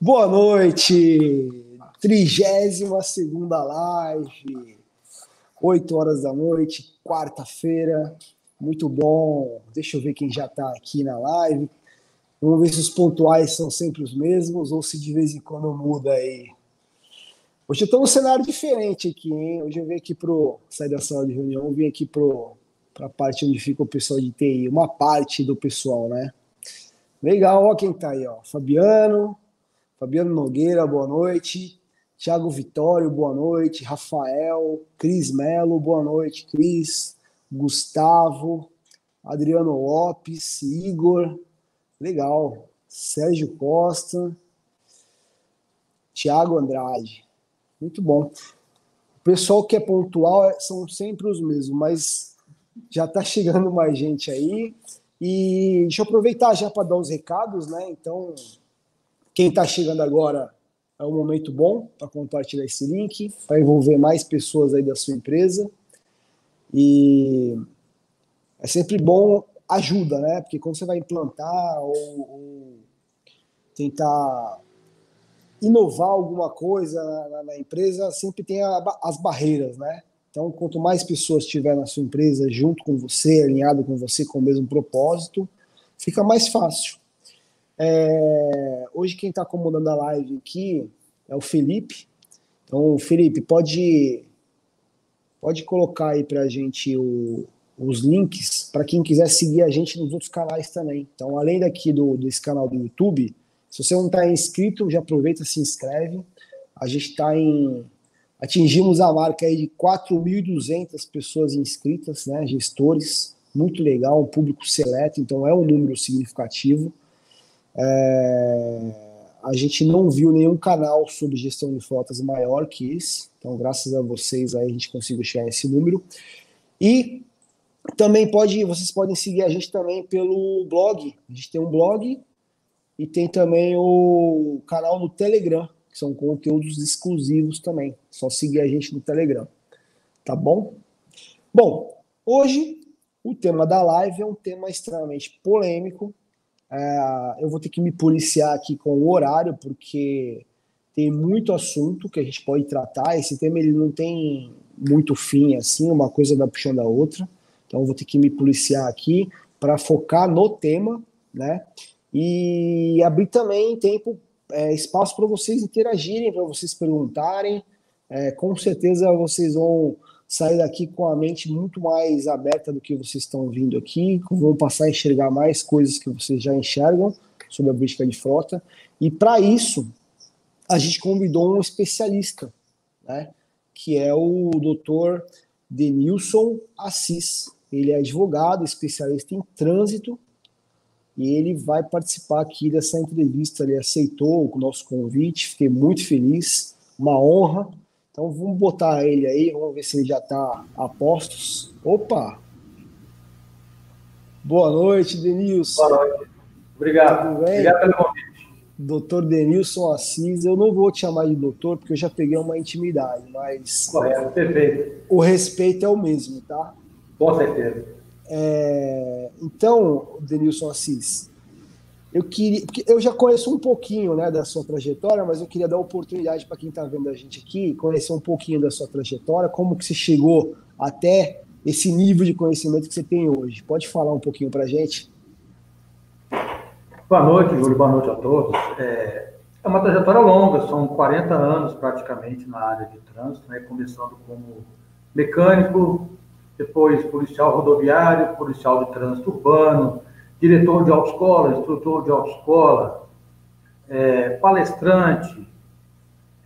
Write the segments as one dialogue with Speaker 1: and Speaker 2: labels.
Speaker 1: Boa noite! 32 segunda live, 8 horas da noite, quarta-feira. Muito bom. Deixa eu ver quem já está aqui na live. Vamos ver se os pontuais são sempre os mesmos ou se de vez em quando muda aí. Hoje eu estou num cenário diferente aqui, hein? Hoje eu vim aqui pro sair da sala de reunião, vim aqui para a parte onde fica o pessoal de TI, uma parte do pessoal, né? Legal, ó quem tá aí, ó. Fabiano, Fabiano Nogueira, boa noite. Tiago Vitório, boa noite. Rafael, Cris Melo, boa noite. Cris, Gustavo, Adriano Lopes, Igor, legal. Sérgio Costa, Tiago Andrade, muito bom. O pessoal que é pontual é, são sempre os mesmos, mas já está chegando mais gente aí. E deixa eu aproveitar já para dar os recados, né? Então, quem está chegando agora é um momento bom para compartilhar esse link, para envolver mais pessoas aí da sua empresa. E é sempre bom ajuda, né? Porque quando você vai implantar ou, ou tentar inovar alguma coisa na, na empresa, sempre tem a, as barreiras, né? Então, quanto mais pessoas tiver na sua empresa junto com você, alinhado com você com o mesmo propósito, fica mais fácil. É, hoje quem está acomodando a live aqui é o Felipe. Então, Felipe, pode pode colocar aí para a gente o, os links para quem quiser seguir a gente nos outros canais também. Então, além daqui do, desse canal do YouTube, se você não está inscrito, já aproveita, se inscreve. A gente está em Atingimos a marca aí de 4.200 pessoas inscritas, né, gestores, muito legal, um público seleto, então é um número significativo. É, a gente não viu nenhum canal sobre gestão de frotas maior que esse, então graças a vocês aí a gente conseguiu chegar a esse número. E também pode, vocês podem seguir a gente também pelo blog. A gente tem um blog e tem também o canal no Telegram, que são conteúdos exclusivos também. Só seguir a gente no Telegram. Tá bom? Bom, hoje o tema da live é um tema extremamente polêmico. É, eu vou ter que me policiar aqui com o horário, porque tem muito assunto que a gente pode tratar. Esse tema ele não tem muito fim assim, uma coisa vai puxando a outra. Então eu vou ter que me policiar aqui para focar no tema, né? E abrir também tempo é, espaço para vocês interagirem, para vocês perguntarem. É, com certeza vocês vão sair daqui com a mente muito mais aberta do que vocês estão vindo aqui, vão passar a enxergar mais coisas que vocês já enxergam sobre a política de frota. E para isso, a gente convidou um especialista, né, que é o doutor Denilson Assis. Ele é advogado, especialista em trânsito e ele vai participar aqui dessa entrevista. Ele aceitou o nosso convite, fiquei muito feliz, uma honra. Então vamos botar ele aí, vamos ver se ele já está a postos. Opa! Boa noite, Denilson.
Speaker 2: Boa noite. Obrigado. Obrigado pelo convite.
Speaker 1: Doutor Denilson Assis, eu não vou te chamar de doutor, porque eu já peguei uma intimidade, mas.
Speaker 2: Correto, perfeito.
Speaker 1: O respeito é o mesmo, tá?
Speaker 2: Com certeza.
Speaker 1: É, então, Denilson Assis, eu queria, eu já conheço um pouquinho, né, da sua trajetória, mas eu queria dar oportunidade para quem está vendo a gente aqui, conhecer um pouquinho da sua trajetória, como que você chegou até esse nível de conhecimento que você tem hoje. Pode falar um pouquinho para a gente?
Speaker 2: Boa noite, Júlio. Boa noite a todos. É, é uma trajetória longa, são 40 anos praticamente na área de trânsito, né, começando como mecânico, depois policial rodoviário, policial de trânsito urbano, diretor de autoescola, instrutor de autoescola, é, palestrante,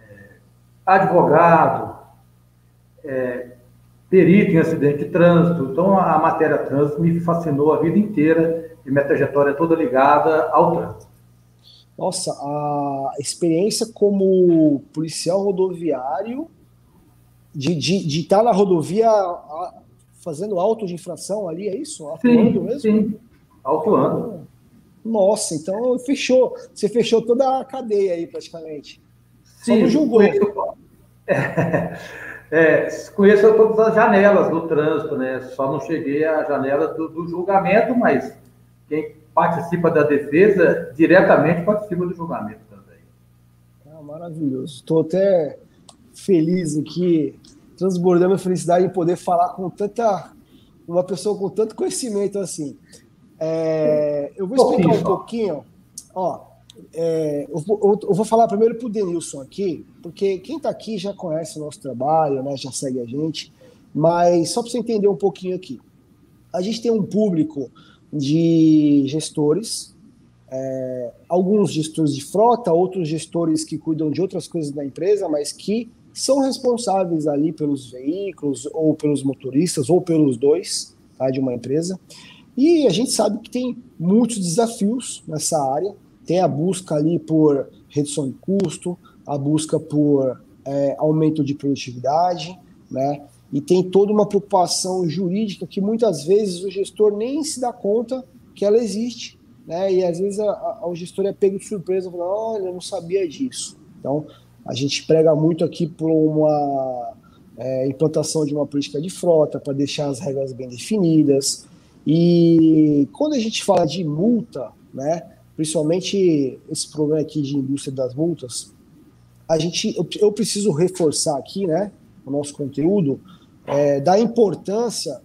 Speaker 2: é, advogado, é, perito em acidente de trânsito. Então, a, a matéria trânsito me fascinou a vida inteira e minha trajetória é toda ligada ao trânsito.
Speaker 1: Nossa, a experiência como policial rodoviário, de, de, de estar na rodovia fazendo auto de infração ali, é isso?
Speaker 2: Atuando sim, mesmo? Sim, autuando.
Speaker 1: Nossa, então fechou. Você fechou toda a cadeia aí, praticamente.
Speaker 2: Sim, Só não julgou. Conheço, é, é, conheço todas as janelas do trânsito, né? Só não cheguei à janela do, do julgamento, mas quem participa da defesa diretamente participa do julgamento também.
Speaker 1: Ah, maravilhoso. Estou até feliz aqui, transbordando a felicidade de poder falar com tanta. uma pessoa com tanto conhecimento assim. É, eu vou explicar um pouquinho. Ó, é, eu, vou, eu, vou, falar primeiro para o Denilson aqui, porque quem está aqui já conhece o nosso trabalho, né, já segue a gente, mas só para você entender um pouquinho aqui. A gente tem um público de gestores, é, alguns gestores de frota, outros gestores que cuidam de outras coisas da empresa, mas que são responsáveis ali pelos veículos, ou pelos motoristas, ou pelos dois tá, de uma empresa. E a gente sabe que tem muitos desafios nessa área. Tem a busca ali por redução de custo, a busca por é, aumento de produtividade, né? E tem toda uma preocupação jurídica que muitas vezes o gestor nem se dá conta que ela existe, né? E às vezes a, a, o gestor é pego de surpresa, falando, olha, eu não sabia disso. Então, a gente prega muito aqui por uma é, implantação de uma política de frota, para deixar as regras bem definidas. E quando a gente fala de multa, né, principalmente esse problema aqui de indústria das multas, a gente, eu, eu preciso reforçar aqui, né, o nosso conteúdo, é, da importância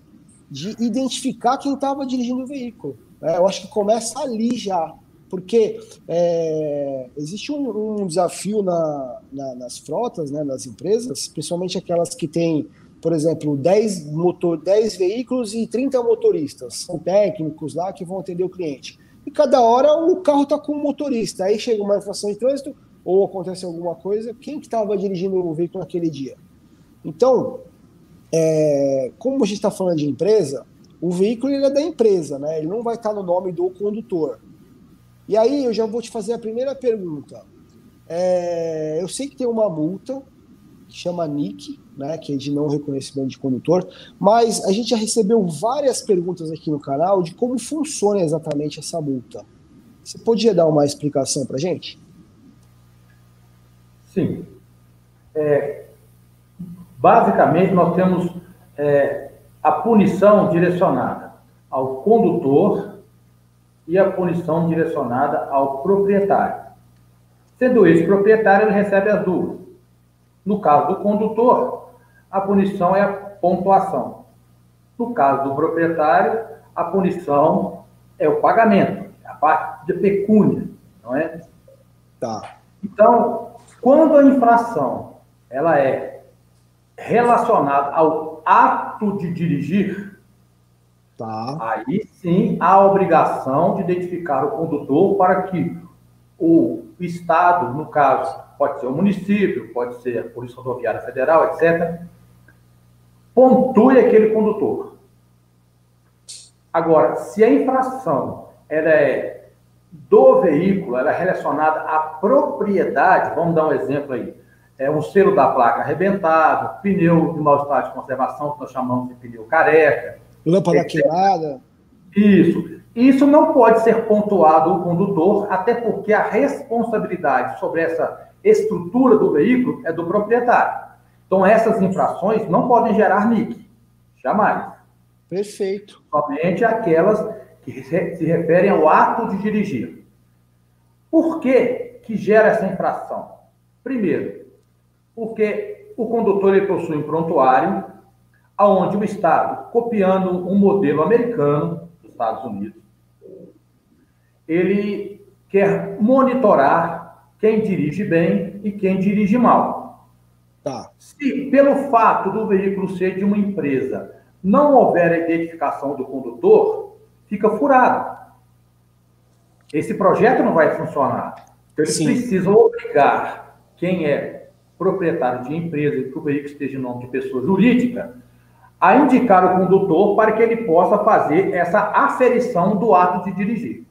Speaker 1: de identificar quem estava dirigindo o veículo. Né? Eu acho que começa ali já, porque é, existe um, um desafio na, na, nas frotas, né, nas empresas, principalmente aquelas que têm, por exemplo, 10, motor, 10 veículos e 30 motoristas. São técnicos lá que vão atender o cliente. E cada hora o carro está com um motorista. Aí chega uma infração de trânsito ou acontece alguma coisa, quem que estava dirigindo o veículo naquele dia? Então, é, como a gente está falando de empresa, o veículo ele é da empresa, né? Ele não vai estar tá no nome do condutor. E aí eu já vou te fazer a primeira pergunta. É, eu sei que tem uma multa chama NIC, né, que é de não reconhecimento de condutor, mas a gente já recebeu várias perguntas aqui no canal de como funciona exatamente essa multa. Você podia dar uma explicação para gente?
Speaker 2: Sim. É, basicamente, nós temos é, a punição direcionada ao condutor e a punição direcionada ao proprietário. Sendo esse proprietário, ele recebe as duas. No caso do condutor, a punição é a pontuação. No caso do proprietário, a punição é o pagamento, a parte de pecúnia, não é?
Speaker 1: Tá.
Speaker 2: Então, quando a infração ela é relacionada ao ato de dirigir,
Speaker 1: Tá.
Speaker 2: Aí sim há a obrigação de identificar o condutor para que o Estado, no caso, pode ser o município, pode ser a Polícia Rodoviária Federal, etc., pontue aquele condutor. Agora, se a infração ela é do veículo, ela é relacionada à propriedade, vamos dar um exemplo aí, é um selo da placa arrebentado, pneu de mau estado de conservação, que nós chamamos de pneu careca,
Speaker 1: Lâmpada queimada.
Speaker 2: Isso. Isso não pode ser pontuado o condutor, até porque a responsabilidade sobre essa estrutura do veículo é do proprietário. Então, essas infrações não podem gerar NIC. Jamais.
Speaker 1: Perfeito.
Speaker 2: Somente aquelas que se referem ao ato de dirigir. Por que, que gera essa infração? Primeiro, porque o condutor ele possui um prontuário aonde o Estado, copiando um modelo americano dos Estados Unidos, ele quer monitorar quem dirige bem e quem dirige mal.
Speaker 1: Tá.
Speaker 2: Se, pelo fato do veículo ser de uma empresa, não houver a identificação do condutor, fica furado. Esse projeto não vai funcionar. Então, eles Sim. precisam obrigar quem é proprietário de empresa e que o veículo esteja em nome de pessoa jurídica a indicar o condutor para que ele possa fazer essa aferição do ato de dirigir.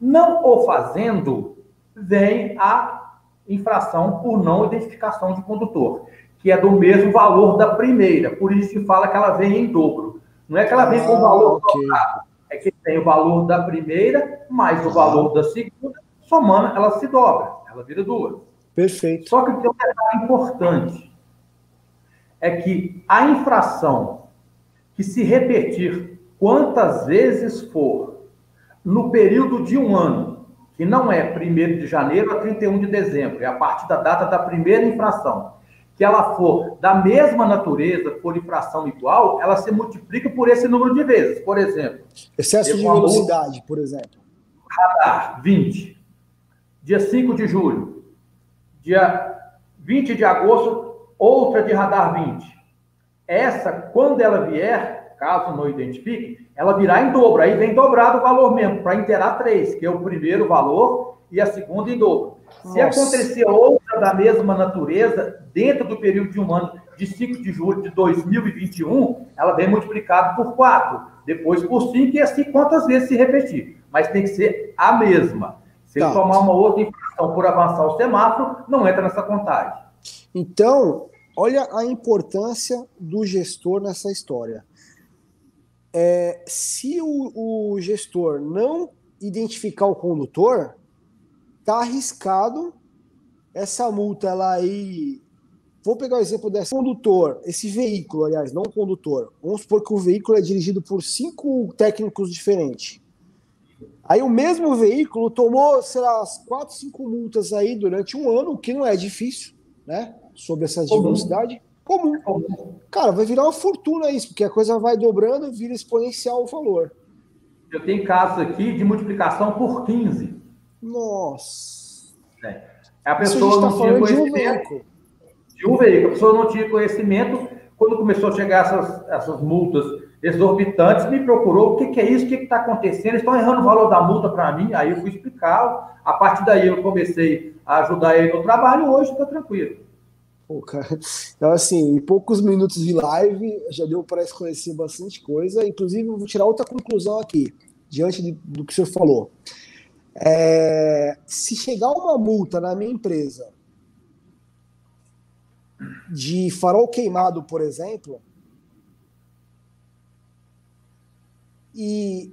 Speaker 2: Não o fazendo, vem a infração por não identificação de condutor, que é do mesmo valor da primeira, por isso se fala que ela vem em dobro. Não é que ela vem com o valor ah, okay. é que tem o valor da primeira mais o valor da segunda, somando, ela se dobra, ela vira duas.
Speaker 1: Perfeito.
Speaker 2: Só que tem um detalhe importante é que a infração que se repetir quantas vezes for no período de um ano, que não é 1 de janeiro a 31 de dezembro, é a partir da data da primeira infração, que ela for da mesma natureza, for infração igual, ela se multiplica por esse número de vezes. Por exemplo,
Speaker 1: excesso de velocidade, multa, por exemplo.
Speaker 2: Radar 20. Dia 5 de julho. Dia 20 de agosto, outra de radar 20. Essa, quando ela vier, caso não identifique, ela virá em dobro. Aí vem dobrado o valor mesmo, para inteirar três, que é o primeiro valor e a segunda em dobro. Se acontecer outra da mesma natureza, dentro do período de um ano, de 5 de julho de 2021, ela vem multiplicada por 4, depois por 5 e assim quantas vezes se repetir. Mas tem que ser a mesma. Se tá. ele tomar uma outra infração por avançar o semáforo, não entra nessa contagem.
Speaker 1: Então, olha a importância do gestor nessa história. É, se o, o gestor não identificar o condutor, tá arriscado essa multa ela aí. Vou pegar o exemplo desse condutor, esse veículo, aliás, não condutor. Vamos supor que o veículo é dirigido por cinco técnicos diferentes. Aí o mesmo veículo tomou, sei lá, quatro, cinco multas aí durante um ano, o que não é difícil, né? Sobre essa velocidade. Comum. Comum. Cara, vai virar uma fortuna isso, porque a coisa vai dobrando, vira exponencial o valor.
Speaker 2: Eu tenho casos aqui de multiplicação por 15.
Speaker 1: Nossa.
Speaker 2: É. A pessoa não tá tinha conhecimento. De um, de um veículo. A pessoa não tinha conhecimento. Quando começou a chegar essas, essas multas exorbitantes, me procurou. O que, que é isso? O que está acontecendo? Eles estão errando o valor da multa para mim. Aí eu fui explicar. A partir daí eu comecei a ajudar ele no trabalho. Hoje está tranquilo.
Speaker 1: Pô, cara. Então, assim, em poucos minutos de live já deu para esclarecer bastante coisa. Inclusive, vou tirar outra conclusão aqui, diante de, do que o senhor falou. É, se chegar uma multa na minha empresa de farol queimado, por exemplo, e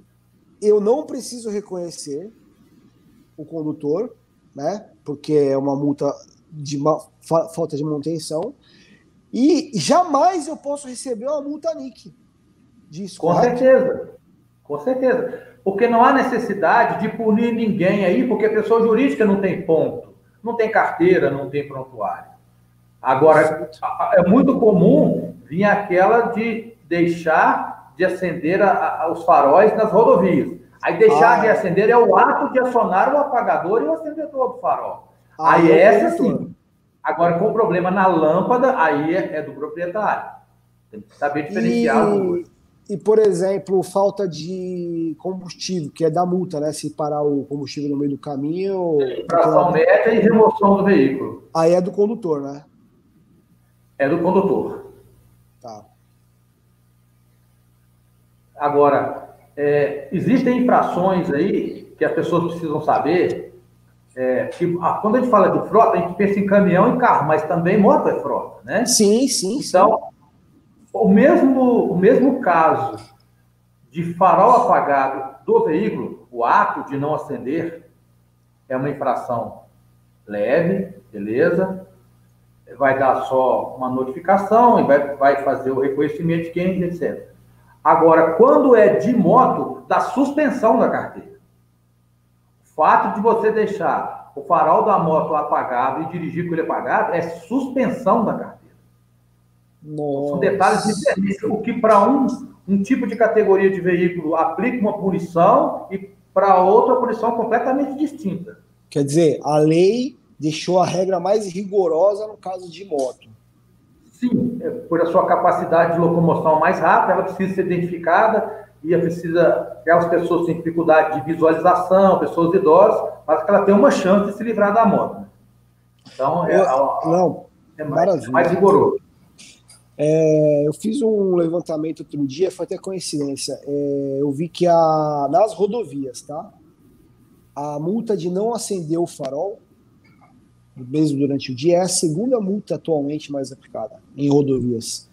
Speaker 1: eu não preciso reconhecer o condutor, né? Porque é uma multa de uma, falta de manutenção. E jamais eu posso receber uma multa NIC
Speaker 2: disso. Com correto? certeza. Com certeza. Porque não há necessidade de punir ninguém aí, porque a pessoa jurídica não tem ponto, não tem carteira, não tem prontuário. Agora, é muito comum vir aquela de deixar de acender a, a, os faróis nas rodovias. Aí deixar ah, de acender é o ato de acionar o apagador e o acendedor do farol. Ah, aí essa sim. Agora, com o problema na lâmpada, aí é, é do proprietário. Tem que saber diferenciar e...
Speaker 1: E, por exemplo, falta de combustível, que é da multa, né? Se parar o combustível no meio do caminho.
Speaker 2: Infração meta e remoção do veículo.
Speaker 1: Aí é do condutor, né?
Speaker 2: É do condutor. Tá. Agora, é, existem infrações aí que as pessoas precisam saber. É, que, ah, quando a gente fala de frota, a gente pensa em caminhão e carro, mas também moto é frota, né?
Speaker 1: Sim, sim.
Speaker 2: Então, sim o mesmo, o mesmo caso de farol apagado do veículo, o ato de não acender, é uma infração leve, beleza? Vai dar só uma notificação e vai, vai fazer o reconhecimento de quem, etc. Agora, quando é de moto, da suspensão da carteira. Fato de você deixar o farol da moto apagado e dirigir com ele apagado é suspensão da carteira. Nossa. São detalhes diferentes. O que para um, um tipo de categoria de veículo aplica uma punição e para outra punição completamente distinta.
Speaker 1: Quer dizer, a lei deixou a regra mais rigorosa no caso de moto.
Speaker 2: Sim, é, por a sua capacidade de locomoção mais rápida, ela precisa ser identificada e precisa aquelas pessoas têm dificuldade de visualização, pessoas idosas, mas que ela tem uma chance de se livrar da moto. Então, é,
Speaker 1: não,
Speaker 2: é mais, é mais rigoroso.
Speaker 1: É, eu fiz um levantamento outro dia, foi até coincidência. É, eu vi que a, nas rodovias, tá? A multa de não acender o farol, mesmo durante o dia, é a segunda multa atualmente mais aplicada em rodovias.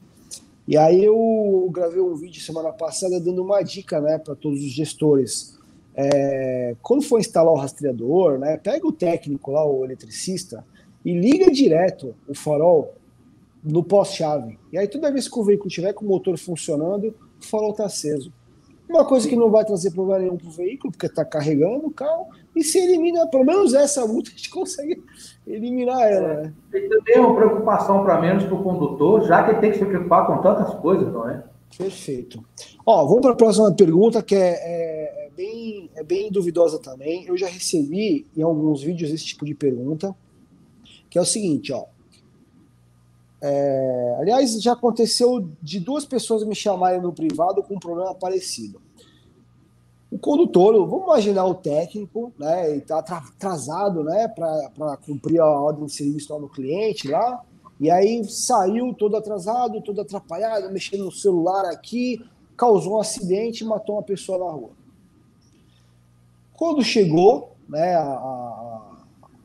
Speaker 1: E aí eu gravei um vídeo semana passada dando uma dica, né, para todos os gestores. É, quando for instalar o rastreador, né, pega o técnico lá, o eletricista, e liga direto o farol no pós-chave. E aí, toda vez que o veículo tiver com o motor funcionando, o farol está aceso. uma coisa que não vai trazer problema nenhum para o veículo, porque está carregando o carro, e se elimina, pelo menos essa multa, a gente consegue eliminar ela. Né?
Speaker 2: Tem uma preocupação para menos para o condutor, já que ele tem que se preocupar com tantas coisas, não é?
Speaker 1: Perfeito. Ó, vamos para a próxima pergunta, que é, é, é, bem, é bem duvidosa também. Eu já recebi em alguns vídeos esse tipo de pergunta, que é o seguinte, ó. É, aliás, já aconteceu de duas pessoas me chamarem no privado com um problema parecido. Condutor, vamos imaginar o técnico, né? Ele está atrasado, né? Para cumprir a ordem de serviço lá no cliente lá. E aí saiu todo atrasado, todo atrapalhado, mexendo no celular aqui, causou um acidente e matou uma pessoa na rua. Quando chegou, né? A, a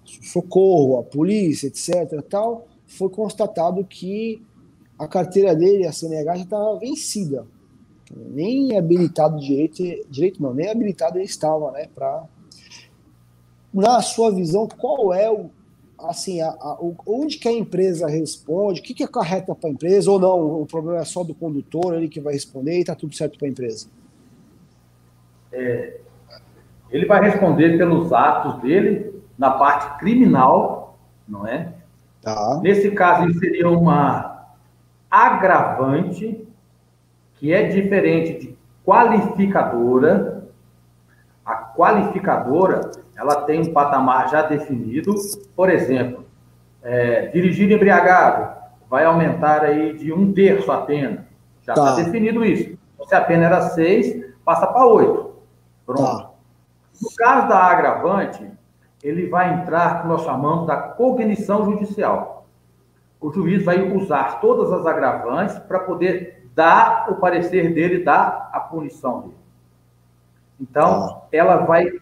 Speaker 1: socorro, a polícia, etc. Tal, foi constatado que a carteira dele, a CNH, já estava vencida. Nem habilitado direito, direito não, nem habilitado ele estava, né? Pra... Na sua visão, qual é o assim, a, a, onde que a empresa responde, o que, que acarreta para a empresa, ou não, o problema é só do condutor, ele que vai responder e está tudo certo para a empresa?
Speaker 2: É, ele vai responder pelos atos dele na parte criminal, não é? Tá. Nesse caso, seria uma agravante, que é diferente de qualificadora. A qualificadora, ela tem um patamar já definido. Por exemplo, é, dirigir embriagado vai aumentar aí de um terço a pena. Já está tá definido isso. Se a pena era seis, passa para oito. Pronto. Tá. No caso da agravante, ele vai entrar, que nós chamamos da cognição judicial. O juiz vai usar todas as agravantes para poder dar o parecer dele, dar a punição dele. Então, ah. ela vai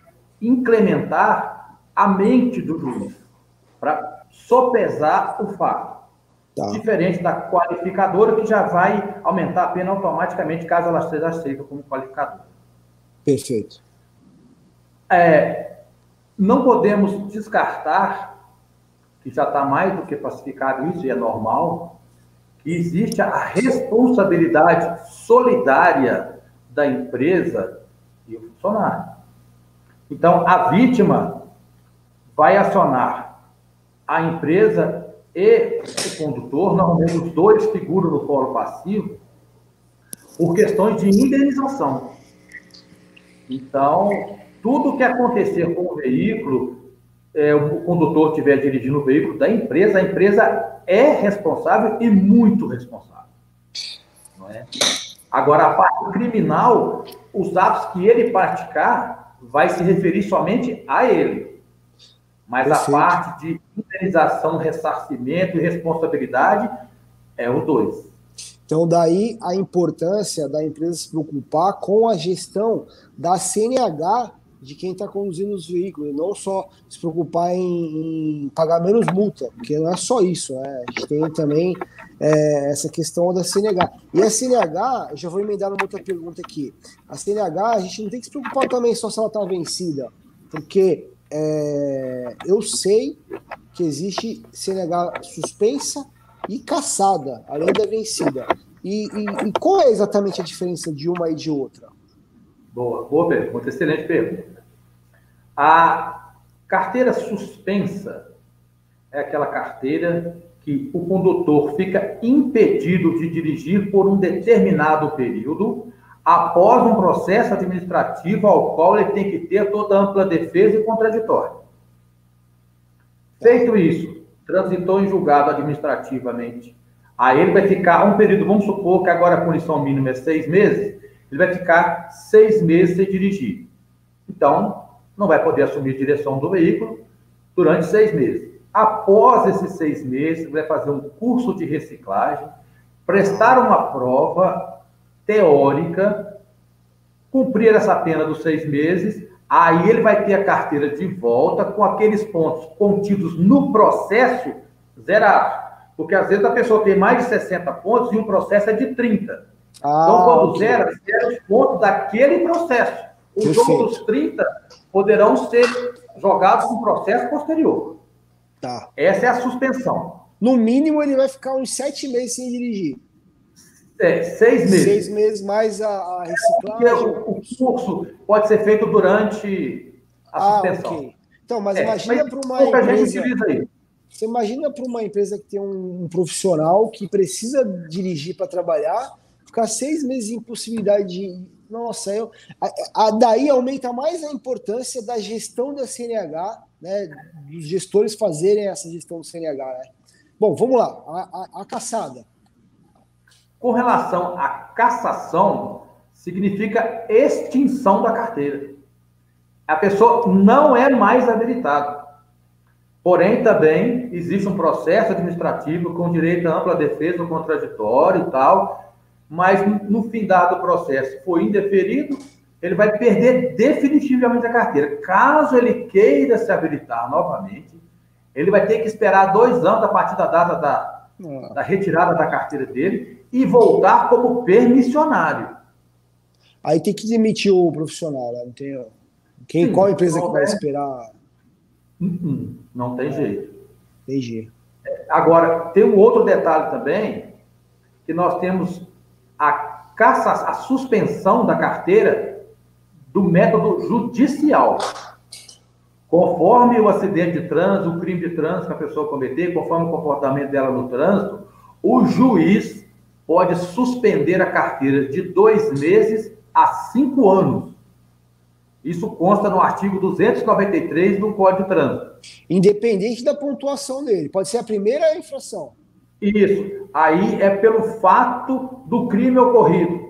Speaker 2: incrementar a mente do juiz para sopesar o fato. Tá. Diferente da qualificadora, que já vai aumentar a pena automaticamente caso ela seja aceita como qualificadora.
Speaker 1: Perfeito.
Speaker 2: É, não podemos descartar, que já está mais do que pacificado isso e é normal, existe a responsabilidade solidária da empresa e o funcionário. Então, a vítima vai acionar a empresa e o condutor, normalmente os dois figuram no fórum passivo, por questões de indenização. Então, tudo que acontecer com o veículo, é, o condutor estiver dirigindo o veículo da empresa, a empresa é responsável e muito responsável. Não é? Agora, a parte criminal, os atos que ele praticar, vai se referir somente a ele. Mas Perfeito. a parte de indenização, ressarcimento e responsabilidade é o dois.
Speaker 1: Então, daí a importância da empresa se preocupar com a gestão da CNH de quem está conduzindo os veículos, não só se preocupar em, em, pagar menos multa, porque não é só isso, né? a gente tem também é, essa questão da CNH. E a CNH, já vou emendar uma outra pergunta aqui, a CNH, a gente não tem que se preocupar também só se ela está vencida, porque é, eu sei que existe CNH suspensa e caçada, além da vencida. E, e, e qual é exatamente a diferença de uma e de outra?
Speaker 2: Boa, boa pergunta, excelente pergunta. A carteira suspensa é aquela carteira que o condutor fica impedido de dirigir por um determinado período após um processo administrativo ao qual ele tem que ter toda ampla defesa e contraditória. Feito isso, transitou em julgado administrativamente. Aí ele vai ficar um período, vamos supor que agora a punição mínima é seis meses, ele vai ficar seis meses sem dirigir. Então, não vai poder assumir a direção do veículo durante seis meses. Após esses seis meses, ele vai fazer um curso de reciclagem, prestar uma prova teórica, cumprir essa pena dos seis meses, aí ele vai ter a carteira de volta com aqueles pontos contidos no processo zerados. Porque às vezes a pessoa tem mais de 60 pontos e um processo é de 30. Ah, então, quando okay. zera, zera os pontos daquele processo. Os Perfeito. outros 30 poderão ser jogados no processo posterior.
Speaker 1: Tá.
Speaker 2: Essa é a suspensão.
Speaker 1: No mínimo, ele vai ficar uns sete meses sem dirigir.
Speaker 2: É, seis meses.
Speaker 1: Seis meses mais a, a reciclagem.
Speaker 2: O, o curso pode ser feito durante a
Speaker 1: ah,
Speaker 2: suspensão.
Speaker 1: ok. Então, mas é, imagina para uma empresa. Você imagina para uma empresa que tem um, um, profissional que precisa dirigir para trabalhar, ficar seis meses em possibilidade de. Nossa, eu, a, a, daí aumenta mais a importância da gestão da CNH, né, dos gestores fazerem essa gestão do CNH. Né? Bom, vamos lá, a, a caçada.
Speaker 2: Com relação à cassação, significa extinção da carteira. A pessoa não é mais habilitada. Porém, também existe um processo administrativo com direito à ampla defesa contraditório e tal, mas no fim dado o processo foi indeferido, ele vai perder definitivamente a carteira. Caso ele queira se habilitar novamente, ele vai ter que esperar dois anos a partir da data da, da retirada da carteira dele e voltar como permissionário.
Speaker 1: Aí tem que demitir o profissional, né? Não tem... Quem, Sim, qual empresa que vai é... esperar?
Speaker 2: Não, não tem é. jeito.
Speaker 1: Tem jeito.
Speaker 2: Agora, tem um outro detalhe também, que nós temos caça, a suspensão da carteira do método judicial. Conforme o acidente de trânsito, o crime de trânsito que a pessoa cometer, conforme o comportamento dela no trânsito, o juiz pode suspender a carteira de dois meses a cinco anos. Isso consta no artigo 293 do Código de Trânsito.
Speaker 1: Independente da pontuação dele, pode ser a primeira infração.
Speaker 2: Isso. Aí é pelo fato do crime ocorrido.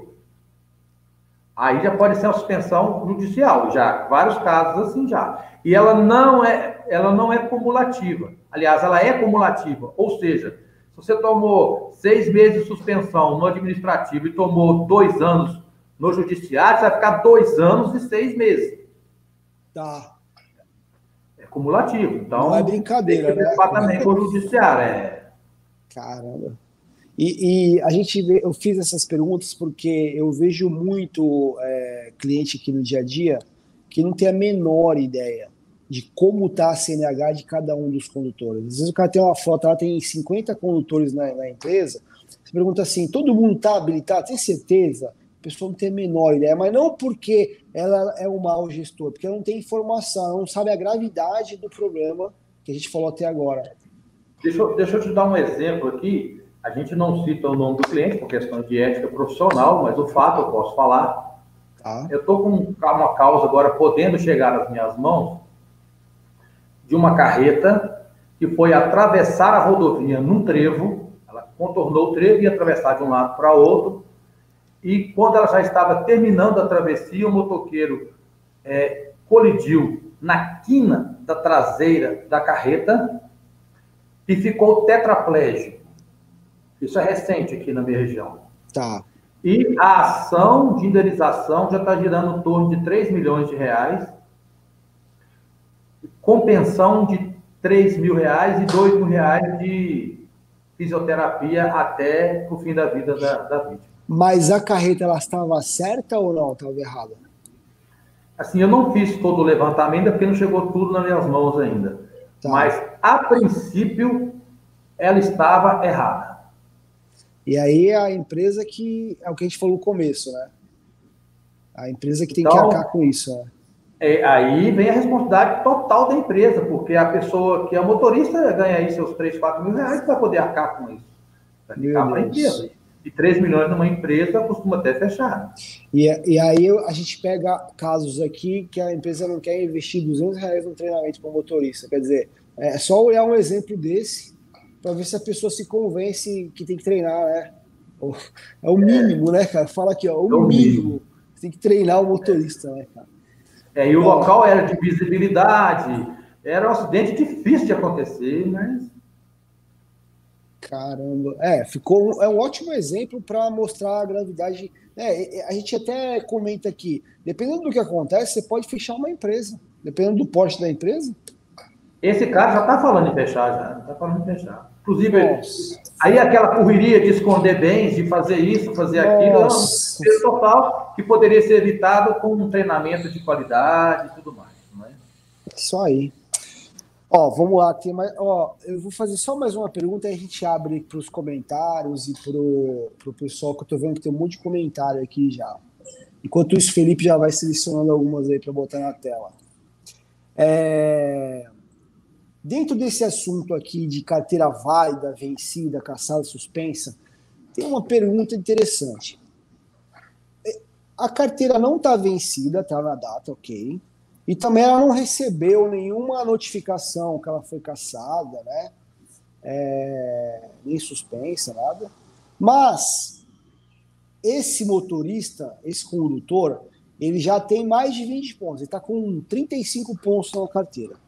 Speaker 2: Aí já pode ser uma suspensão judicial, já vários casos assim já. E ela não é, ela não é cumulativa. Aliás, ela é cumulativa. Ou seja, se você tomou seis meses de suspensão no administrativo e tomou dois anos no judiciário, você vai ficar dois anos e seis meses.
Speaker 1: Tá.
Speaker 2: É cumulativo. Então,
Speaker 1: não é brincadeira, né?
Speaker 2: Também com o judiciário. É...
Speaker 1: Caramba. E, e, a gente vê, eu fiz essas perguntas porque eu vejo muito é, cliente aqui no dia a dia que não tem a menor ideia de como está a CNH de cada um dos condutores. Às vezes o cara tem uma foto, ela tem 50 condutores na, na empresa, você pergunta assim, todo mundo está habilitado? Tem certeza? A pessoa não tem a menor ideia, mas não porque ela é um mau gestor, porque ela não tem informação, não sabe a gravidade do problema que a gente falou até agora.
Speaker 2: Deixa eu, deixa eu te dar um exemplo aqui a gente não cita o nome do cliente por questão de ética profissional, mas o fato eu posso falar. Ah. Eu estou com uma causa agora podendo chegar nas minhas mãos de uma carreta que foi atravessar a rodovia num trevo, ela contornou o trevo e atravessar de um lado para outro, e quando ela já estava terminando a travessia, o motoqueiro é, colidiu na quina da traseira da carreta e ficou tetraplégico. Isso é recente aqui na minha região.
Speaker 1: Tá.
Speaker 2: E a ação de indenização já está girando em torno de 3 milhões de reais, com pensão de 3 mil reais e 2 mil reais de fisioterapia até o fim da vida da, da vítima.
Speaker 1: Mas a carreta ela estava certa ou não? Estava errada?
Speaker 2: Assim, eu não fiz todo o levantamento porque não chegou tudo nas minhas mãos ainda. Tá. Mas, a princípio, ela estava errada.
Speaker 1: E aí é a empresa que é o que a gente falou no começo, né? A empresa que tem
Speaker 2: então,
Speaker 1: que arcar com isso. Né?
Speaker 2: É, aí vem a responsabilidade total da empresa, porque a pessoa que é motorista ganha aí seus 3, 4 mil reais para poder arcar com isso. Ficar para a empresa. E 3 milhões numa empresa costuma até fechar.
Speaker 1: E, e aí a gente pega casos aqui que a empresa não quer investir 200 reais no treinamento para o motorista. Quer dizer, é só olhar um exemplo desse para ver se a pessoa se convence que tem que treinar, né? É o mínimo, né, cara? Fala aqui, ó, o, é o mínimo. mínimo. Tem que treinar o motorista, né, cara?
Speaker 2: É, e o então, local era de visibilidade, era um acidente difícil de acontecer, mas.
Speaker 1: Caramba, é, ficou é um ótimo exemplo para mostrar a gravidade. É, a gente até comenta aqui, dependendo do que acontece, você pode fechar uma empresa, dependendo do porte da empresa.
Speaker 2: Esse cara já está falando em fechar, já está falando em fechar. Inclusive, Nossa. aí aquela correria de esconder bens, de fazer isso, fazer aquilo, é um total que poderia ser evitado com um treinamento de qualidade e tudo mais. Não é?
Speaker 1: Isso aí. Ó, vamos lá, tem mais. Ó, eu vou fazer só mais uma pergunta e a gente abre para os comentários e para o pessoal que eu estou vendo que tem um monte de comentário aqui já. Enquanto isso, Felipe já vai selecionando algumas aí para botar na tela. É... Dentro desse assunto aqui de carteira válida, vencida, caçada, suspensa, tem uma pergunta interessante. A carteira não está vencida, está na data, ok. E também ela não recebeu nenhuma notificação que ela foi caçada, né? É, nem suspensa, nada. Mas esse motorista, esse condutor, ele já tem mais de 20 pontos. Ele está com 35 pontos na carteira.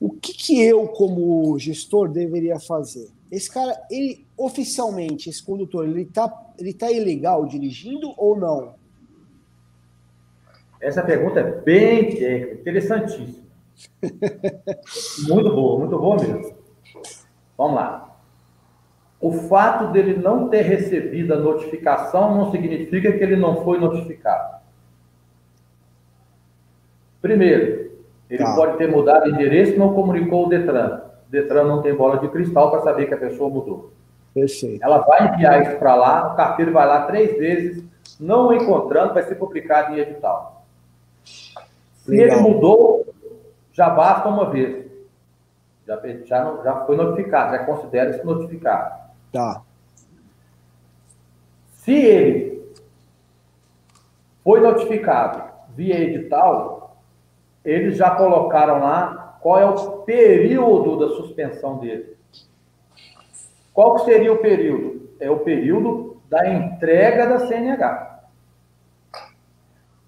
Speaker 1: O que, que eu, como gestor, deveria fazer? Esse cara, ele oficialmente, esse condutor, ele está ele tá ilegal dirigindo ou não?
Speaker 2: Essa pergunta é bem técnica, interessantíssima. muito boa, muito boa mesmo. Vamos lá. O fato dele não ter recebido a notificação não significa que ele não foi notificado. Primeiro, ele tá. pode ter mudado de endereço e não comunicou o Detran. O Detran não tem bola de cristal para saber que a pessoa mudou.
Speaker 1: Perfeito.
Speaker 2: Ela vai enviar isso para lá, o carteiro vai lá três vezes, não encontrando, vai ser publicado em edital. Se Legal. ele mudou, já basta uma vez. Já, já, já foi notificado, já considera-se notificado.
Speaker 1: Tá.
Speaker 2: Se ele foi notificado via edital, eles já colocaram lá qual é o período da suspensão dele. Qual que seria o período? É o período da entrega da CNH.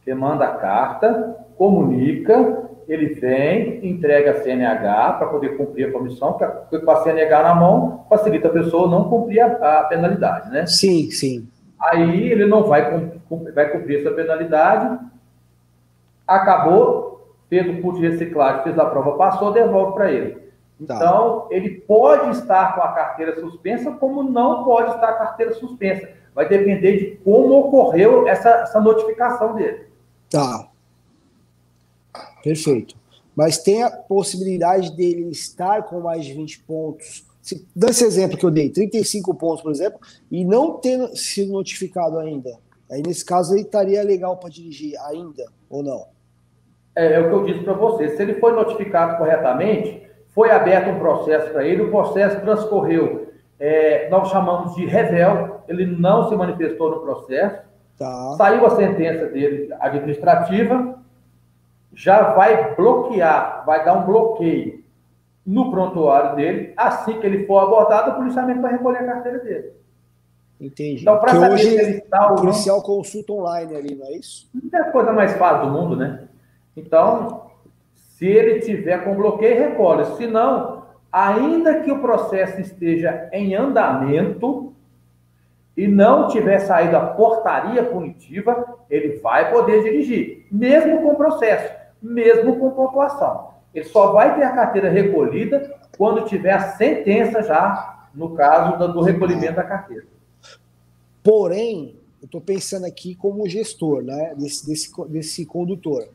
Speaker 2: Você manda a carta, comunica, ele vem, entrega a CNH para poder cumprir a comissão, porque com a CNH na mão facilita a pessoa não cumprir a, a penalidade, né?
Speaker 1: Sim, sim.
Speaker 2: Aí ele não vai, vai cumprir essa penalidade, acabou, fez o curso de reciclagem, fez a prova, passou, devolve para ele. Tá. Então, ele pode estar com a carteira suspensa, como não pode estar com a carteira suspensa. Vai depender de como ocorreu essa, essa notificação dele.
Speaker 1: Tá. Perfeito. Mas tem a possibilidade dele estar com mais de 20 pontos. Se, esse exemplo que eu dei, 35 pontos, por exemplo, e não ter sido notificado ainda. Aí, nesse caso, ele estaria legal para dirigir ainda, ou não?
Speaker 2: É, é o que eu disse para você. Se ele foi notificado corretamente, foi aberto um processo para ele, o processo transcorreu, é, nós chamamos de revel, ele não se manifestou no processo, tá. saiu a sentença dele administrativa, já vai bloquear, vai dar um bloqueio no prontuário dele. Assim que ele for abordado, o policiamento vai recolher a carteira dele.
Speaker 1: Entendi. Então, para saber hoje se ele está. O policial consulta online ali, não é isso?
Speaker 2: Não é a coisa mais fácil do mundo, né? Então, se ele tiver com bloqueio, recolhe. Se não, ainda que o processo esteja em andamento e não tiver saído a portaria punitiva, ele vai poder dirigir, mesmo com processo mesmo com pontuação. Ele só vai ter a carteira recolhida quando tiver a sentença já, no caso do recolhimento da carteira.
Speaker 1: Porém, eu estou pensando aqui como gestor, né, desse, desse, desse condutor.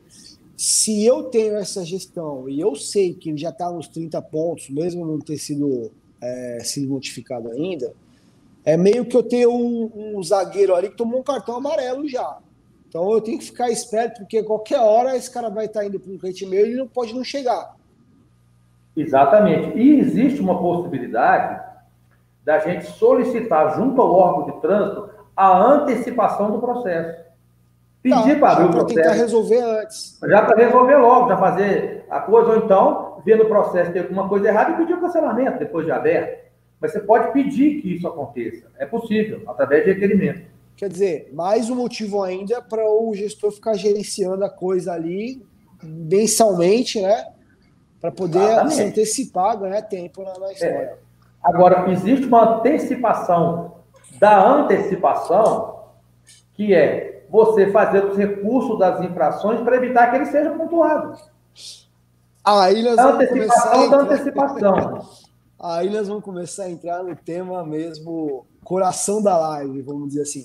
Speaker 1: Se eu tenho essa gestão e eu sei que ele já está nos 30 pontos, mesmo não ter sido, é, sido notificado ainda, é meio que eu tenho um, um zagueiro ali que tomou um cartão amarelo já. Então eu tenho que ficar esperto, porque qualquer hora esse cara vai estar indo para um cliente meu e ele não pode não chegar.
Speaker 2: Exatamente. E existe uma possibilidade da gente solicitar junto ao órgão de trânsito a antecipação do processo.
Speaker 1: Pedir tá, para o processo. tentar resolver antes.
Speaker 2: Já para resolver logo, já fazer a coisa, ou então, ver no processo ter alguma coisa errada e pedir o cancelamento depois de aberto. Mas você pode pedir que isso aconteça. É possível, através de requerimento.
Speaker 1: Quer dizer, mais um motivo ainda para o gestor ficar gerenciando a coisa ali mensalmente, né? Para poder Exatamente. se antecipar, ganhar tempo na, na história. É.
Speaker 2: Agora, existe uma antecipação da antecipação, que é você fazer os recursos das infrações para evitar que ele seja pontuado.
Speaker 1: Aí nós vamos
Speaker 2: antecipação da antecipação.
Speaker 1: Aí nós vamos começar a entrar no tema mesmo coração da live, vamos dizer assim.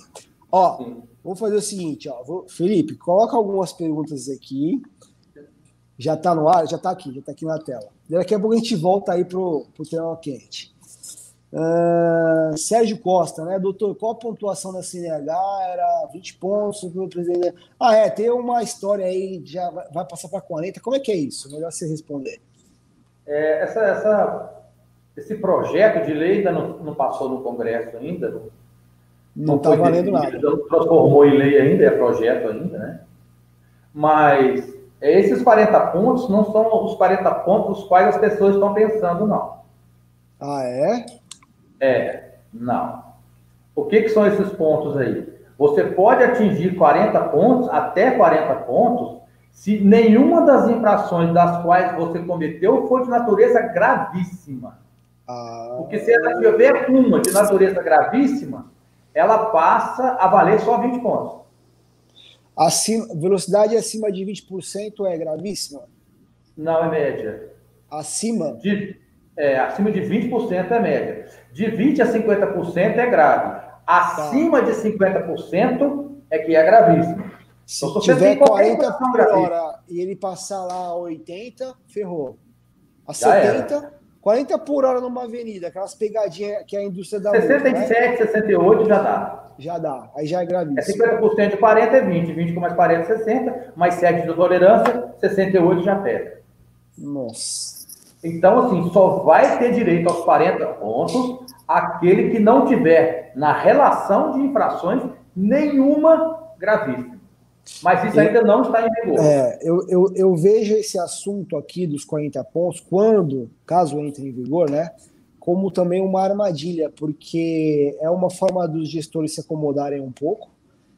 Speaker 1: Ó, Sim. vamos fazer o seguinte, ó. Vou, Felipe, coloca algumas perguntas aqui. Já está no ar? Já está aqui, já está aqui na tela. Daqui a pouco a gente volta aí para o tema quente. Uh, Sérgio Costa, né, doutor? Qual a pontuação da CNH? Era 20 pontos presidente. Ah, é, tem uma história aí, já vai passar para 40. Como é que é isso? Melhor você responder.
Speaker 2: É, essa, essa, esse projeto de lei ainda não, não passou no Congresso ainda.
Speaker 1: Não está valendo nada.
Speaker 2: Não transformou em lei ainda, é projeto ainda, né? Mas esses 40 pontos não são os 40 pontos os quais as pessoas estão pensando, não.
Speaker 1: Ah, é?
Speaker 2: É, não. O que, que são esses pontos aí? Você pode atingir 40 pontos, até 40 pontos, se nenhuma das infrações das quais você cometeu for de natureza gravíssima. Ah. Porque se ela tiver uma de natureza gravíssima, ela passa a valer só 20 pontos.
Speaker 1: Acima, velocidade acima de 20% é gravíssima?
Speaker 2: Não, é média.
Speaker 1: Acima?
Speaker 2: De, é, acima de 20% é média. De 20% a 50% é grave. Acima tá. de 50% é que é gravíssimo.
Speaker 1: Se então, tiver 40 por hora e ele passar lá a 80, ferrou. A Já 70, era. 40 por hora numa avenida, aquelas pegadinhas que a indústria dá.
Speaker 2: 67, né? 68 já dá.
Speaker 1: Já dá, aí já é gravíssimo.
Speaker 2: É 50% de 40 é 20, 20 com mais 40 é 60, mais 7 de tolerância, 68 já pega.
Speaker 1: Nossa.
Speaker 2: Então, assim, só vai ter direito aos 40 pontos aquele que não tiver na relação de infrações nenhuma gravíssima. Mas isso ainda não está em vigor.
Speaker 1: É, eu, eu, eu, vejo esse assunto aqui dos 40 pontos, quando, caso entre em vigor, né, como também uma armadilha, porque é uma forma dos gestores se acomodarem um pouco,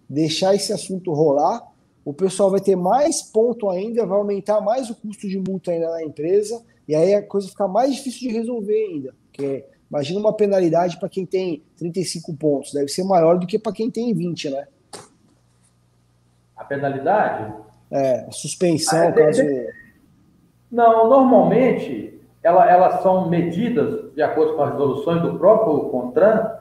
Speaker 1: deixar esse assunto rolar, o pessoal vai ter mais ponto ainda, vai aumentar mais o custo de multa ainda na empresa, e aí a coisa fica mais difícil de resolver ainda, porque imagina uma penalidade para quem tem 35 pontos, deve ser maior do que para quem tem 20, né?
Speaker 2: A penalidade?
Speaker 1: É, a suspensão, ah, caso.
Speaker 2: Não, normalmente ela, elas são medidas, de acordo com as resoluções do próprio CONTRAN,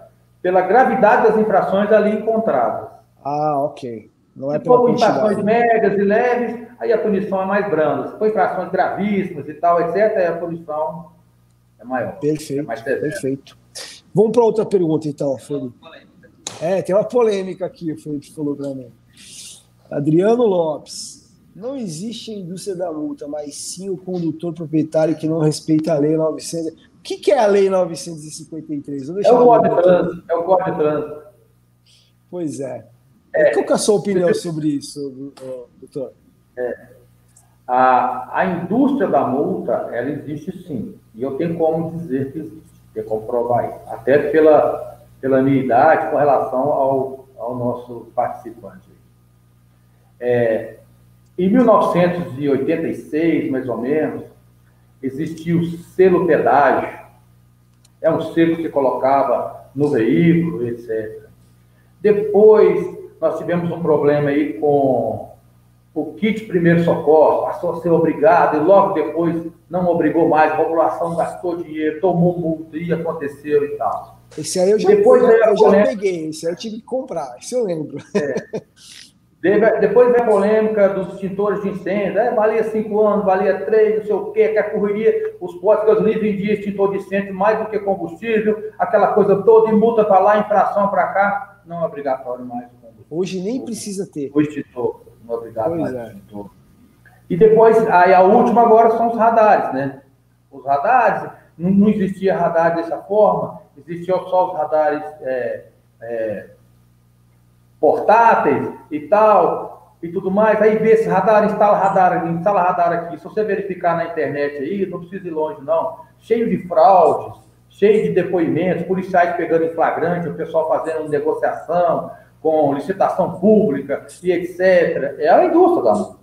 Speaker 2: pela gravidade das infrações ali encontradas.
Speaker 1: Ah, ok.
Speaker 2: Não é Se for infrações médias e leves, aí a punição é mais branda. Se for infrações gravíssimas e tal, etc., aí a punição é maior.
Speaker 1: Perfeito. É perfeito. Vamos para outra pergunta, então, Felipe. É, tem uma polêmica aqui, o Felipe falou para mim. Adriano Lopes. Não existe a indústria da multa, mas sim o condutor proprietário que não respeita a lei 900. O que, que é a lei 953?
Speaker 2: É o Código de Trânsito. É o Código de Trânsito.
Speaker 1: Pois é. é. Qual é a sua opinião sobre isso, doutor?
Speaker 2: É. A, a indústria da multa, ela existe sim. E eu tenho como dizer que existe, tenho como provar isso. Até pela, pela minha idade com relação ao, ao nosso participante. É, em 1986, mais ou menos, existia o selo pedágio. É um selo que se colocava no veículo, etc. Depois, nós tivemos um problema aí com o kit primeiro socorro, passou a ser obrigado, e logo depois não obrigou mais, a população gastou dinheiro, tomou multa, e aconteceu e tal.
Speaker 1: Esse aí eu já, depois eu, já peguei, esse aí eu tive que comprar, isso eu lembro. É.
Speaker 2: Depois vem a polêmica dos extintores de incêndio. É, valia cinco anos, valia três, não sei o quê, que a correria, os postos de gasolina vendiam extintor de incêndio mais do que combustível, aquela coisa toda, e multa para lá, infração para cá. Não é obrigatório mais o
Speaker 1: combustível. Hoje nem precisa ter.
Speaker 2: O extintor, não é obrigatório mais é. o extintor. E depois, aí a última agora são os radares, né? Os radares, não, existia radar dessa forma, existiam só os radares é, é, portáteis e tal, e tudo mais. Aí vê esse radar, instala radar, instala radar aqui. Se você verificar na internet aí, não precisa ir longe, não. Cheio de fraudes, cheio de depoimentos, policiais pegando em flagrante, o pessoal fazendo negociação com licitação pública e etc. É a indústria multa.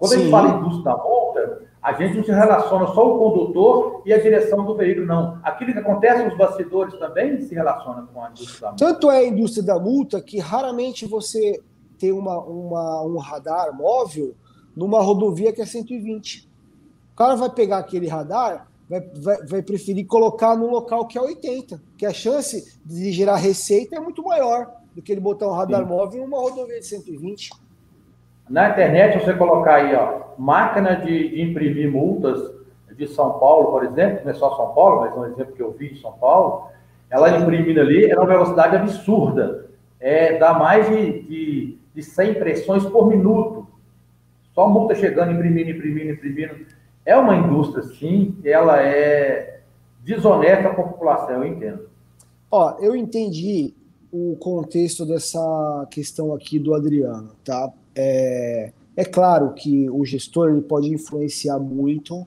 Speaker 2: Quando Sim. a gente fala indústria da multa, a gente não se relaciona só o condutor e a direção do veículo, não. Aquilo que acontece nos bastidores também se relaciona com a indústria da multa.
Speaker 1: Tanto é a indústria da multa que raramente você tem uma, uma, um radar móvel numa rodovia que é 120. O cara vai pegar aquele radar, vai, vai, vai preferir colocar no local que é 80, que a chance de gerar receita é muito maior do que ele botar um radar Sim. móvel em uma rodovia de 120.
Speaker 2: Na internet, você colocar aí, ó, máquina de, de imprimir multas de São Paulo, por exemplo, não é só São Paulo, mas é um exemplo que eu vi de São Paulo, ela imprimindo ali, era uma velocidade absurda. É, dá mais de, de, de 100 impressões por minuto. Só multa chegando, imprimindo, imprimindo, imprimindo. É uma indústria, sim, ela é desonesta com a população, eu entendo.
Speaker 1: Ó, eu entendi o contexto dessa questão aqui do Adriano, tá? É, é claro que o gestor ele pode influenciar muito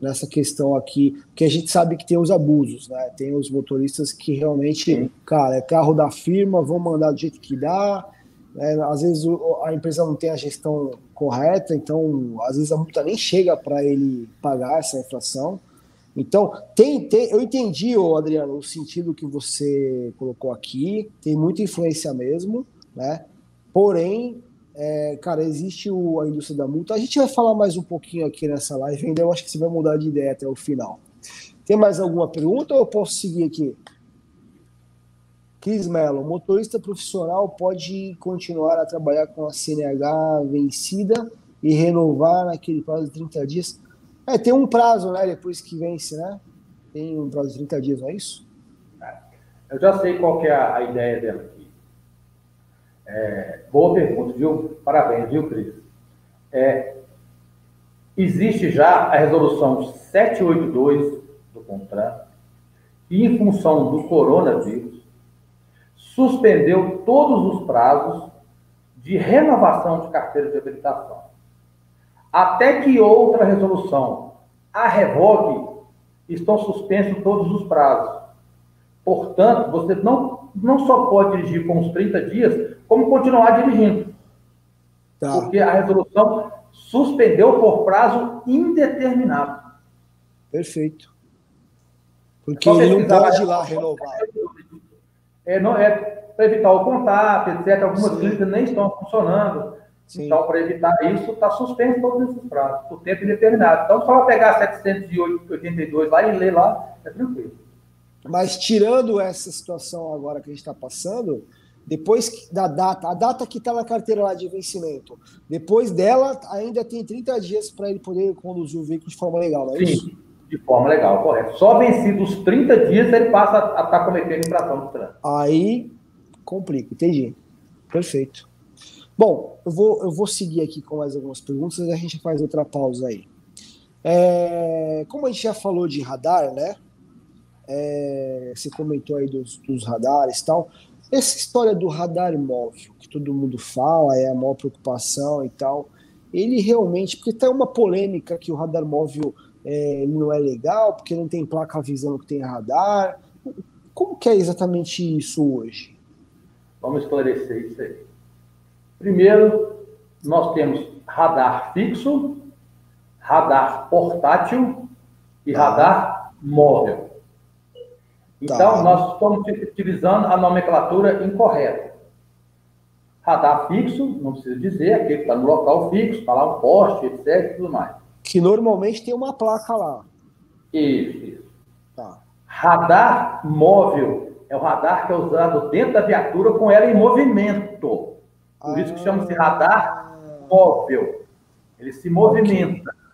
Speaker 1: nessa questão aqui, porque a gente sabe que tem os abusos, né? Tem os motoristas que realmente, Sim. cara, é carro da firma, vão mandar do jeito que dá. Né? Às vezes a empresa não tem a gestão correta, então às vezes a multa nem chega para ele pagar essa inflação. Então, tem, tem, eu entendi, Adriano, o sentido que você colocou aqui, tem muita influência mesmo, né? Porém, é, cara, existe o, a indústria da multa. A gente vai falar mais um pouquinho aqui nessa live, ainda eu acho que você vai mudar de ideia até o final. Tem mais alguma pergunta ou eu posso seguir aqui? Cris Mello, motorista profissional pode continuar a trabalhar com a CNH vencida e renovar naquele prazo de 30 dias? É, tem um prazo, né? Depois que vence, né? Tem um prazo de 30 dias, não é isso?
Speaker 2: Eu já sei qual é a ideia dela. É, boa pergunta, viu? Parabéns, viu, Cris? É, existe já a resolução 782 do contrato e, em função do coronavírus, suspendeu todos os prazos de renovação de carteira de habilitação. Até que outra resolução a revogue, estão suspensos todos os prazos. Portanto, você não, não só pode dirigir com os 30 dias, como continuar dirigindo. Tá. Porque a resolução suspendeu por prazo indeterminado.
Speaker 1: Perfeito. Porque ele não pode ir lá renovar.
Speaker 2: É, não, é para evitar o contato, etc. Algumas Sim. clínicas nem estão funcionando. Sim. Então, para evitar isso, está suspenso todos esses prazos, por tempo indeterminado. Então, só pegar 782 lá e ler lá, é tranquilo.
Speaker 1: Mas tirando essa situação agora que a gente está passando, depois da data, a data que está na carteira lá de vencimento, depois dela ainda tem 30 dias para ele poder conduzir o veículo de forma legal, não é Sim, isso?
Speaker 2: de forma legal, correto. Só vencidos os 30 dias ele passa a estar tá cometendo infração de trânsito.
Speaker 1: Aí complica, entendi. Perfeito. Bom, eu vou, eu vou seguir aqui com mais algumas perguntas e a gente faz outra pausa aí. É, como a gente já falou de radar, né? É, você comentou aí dos, dos radares e tal. Essa história do radar móvel, que todo mundo fala, é a maior preocupação e tal, ele realmente, porque tem uma polêmica que o radar móvel é, não é legal, porque não tem placa avisando que tem radar. Como que é exatamente isso hoje?
Speaker 2: Vamos esclarecer isso aí. Primeiro, nós temos radar fixo, radar portátil e tá. radar móvel. Então, tá. nós estamos utilizando a nomenclatura incorreta. Radar fixo, não precisa dizer, aquele que está no local fixo, está lá um poste, etc. e tudo mais.
Speaker 1: Que normalmente tem uma placa lá.
Speaker 2: Isso, isso. Tá. Radar móvel é o radar que é usado dentro da viatura com ela em movimento. Por ah, isso que chama-se radar móvel. Ele se movimenta. Okay.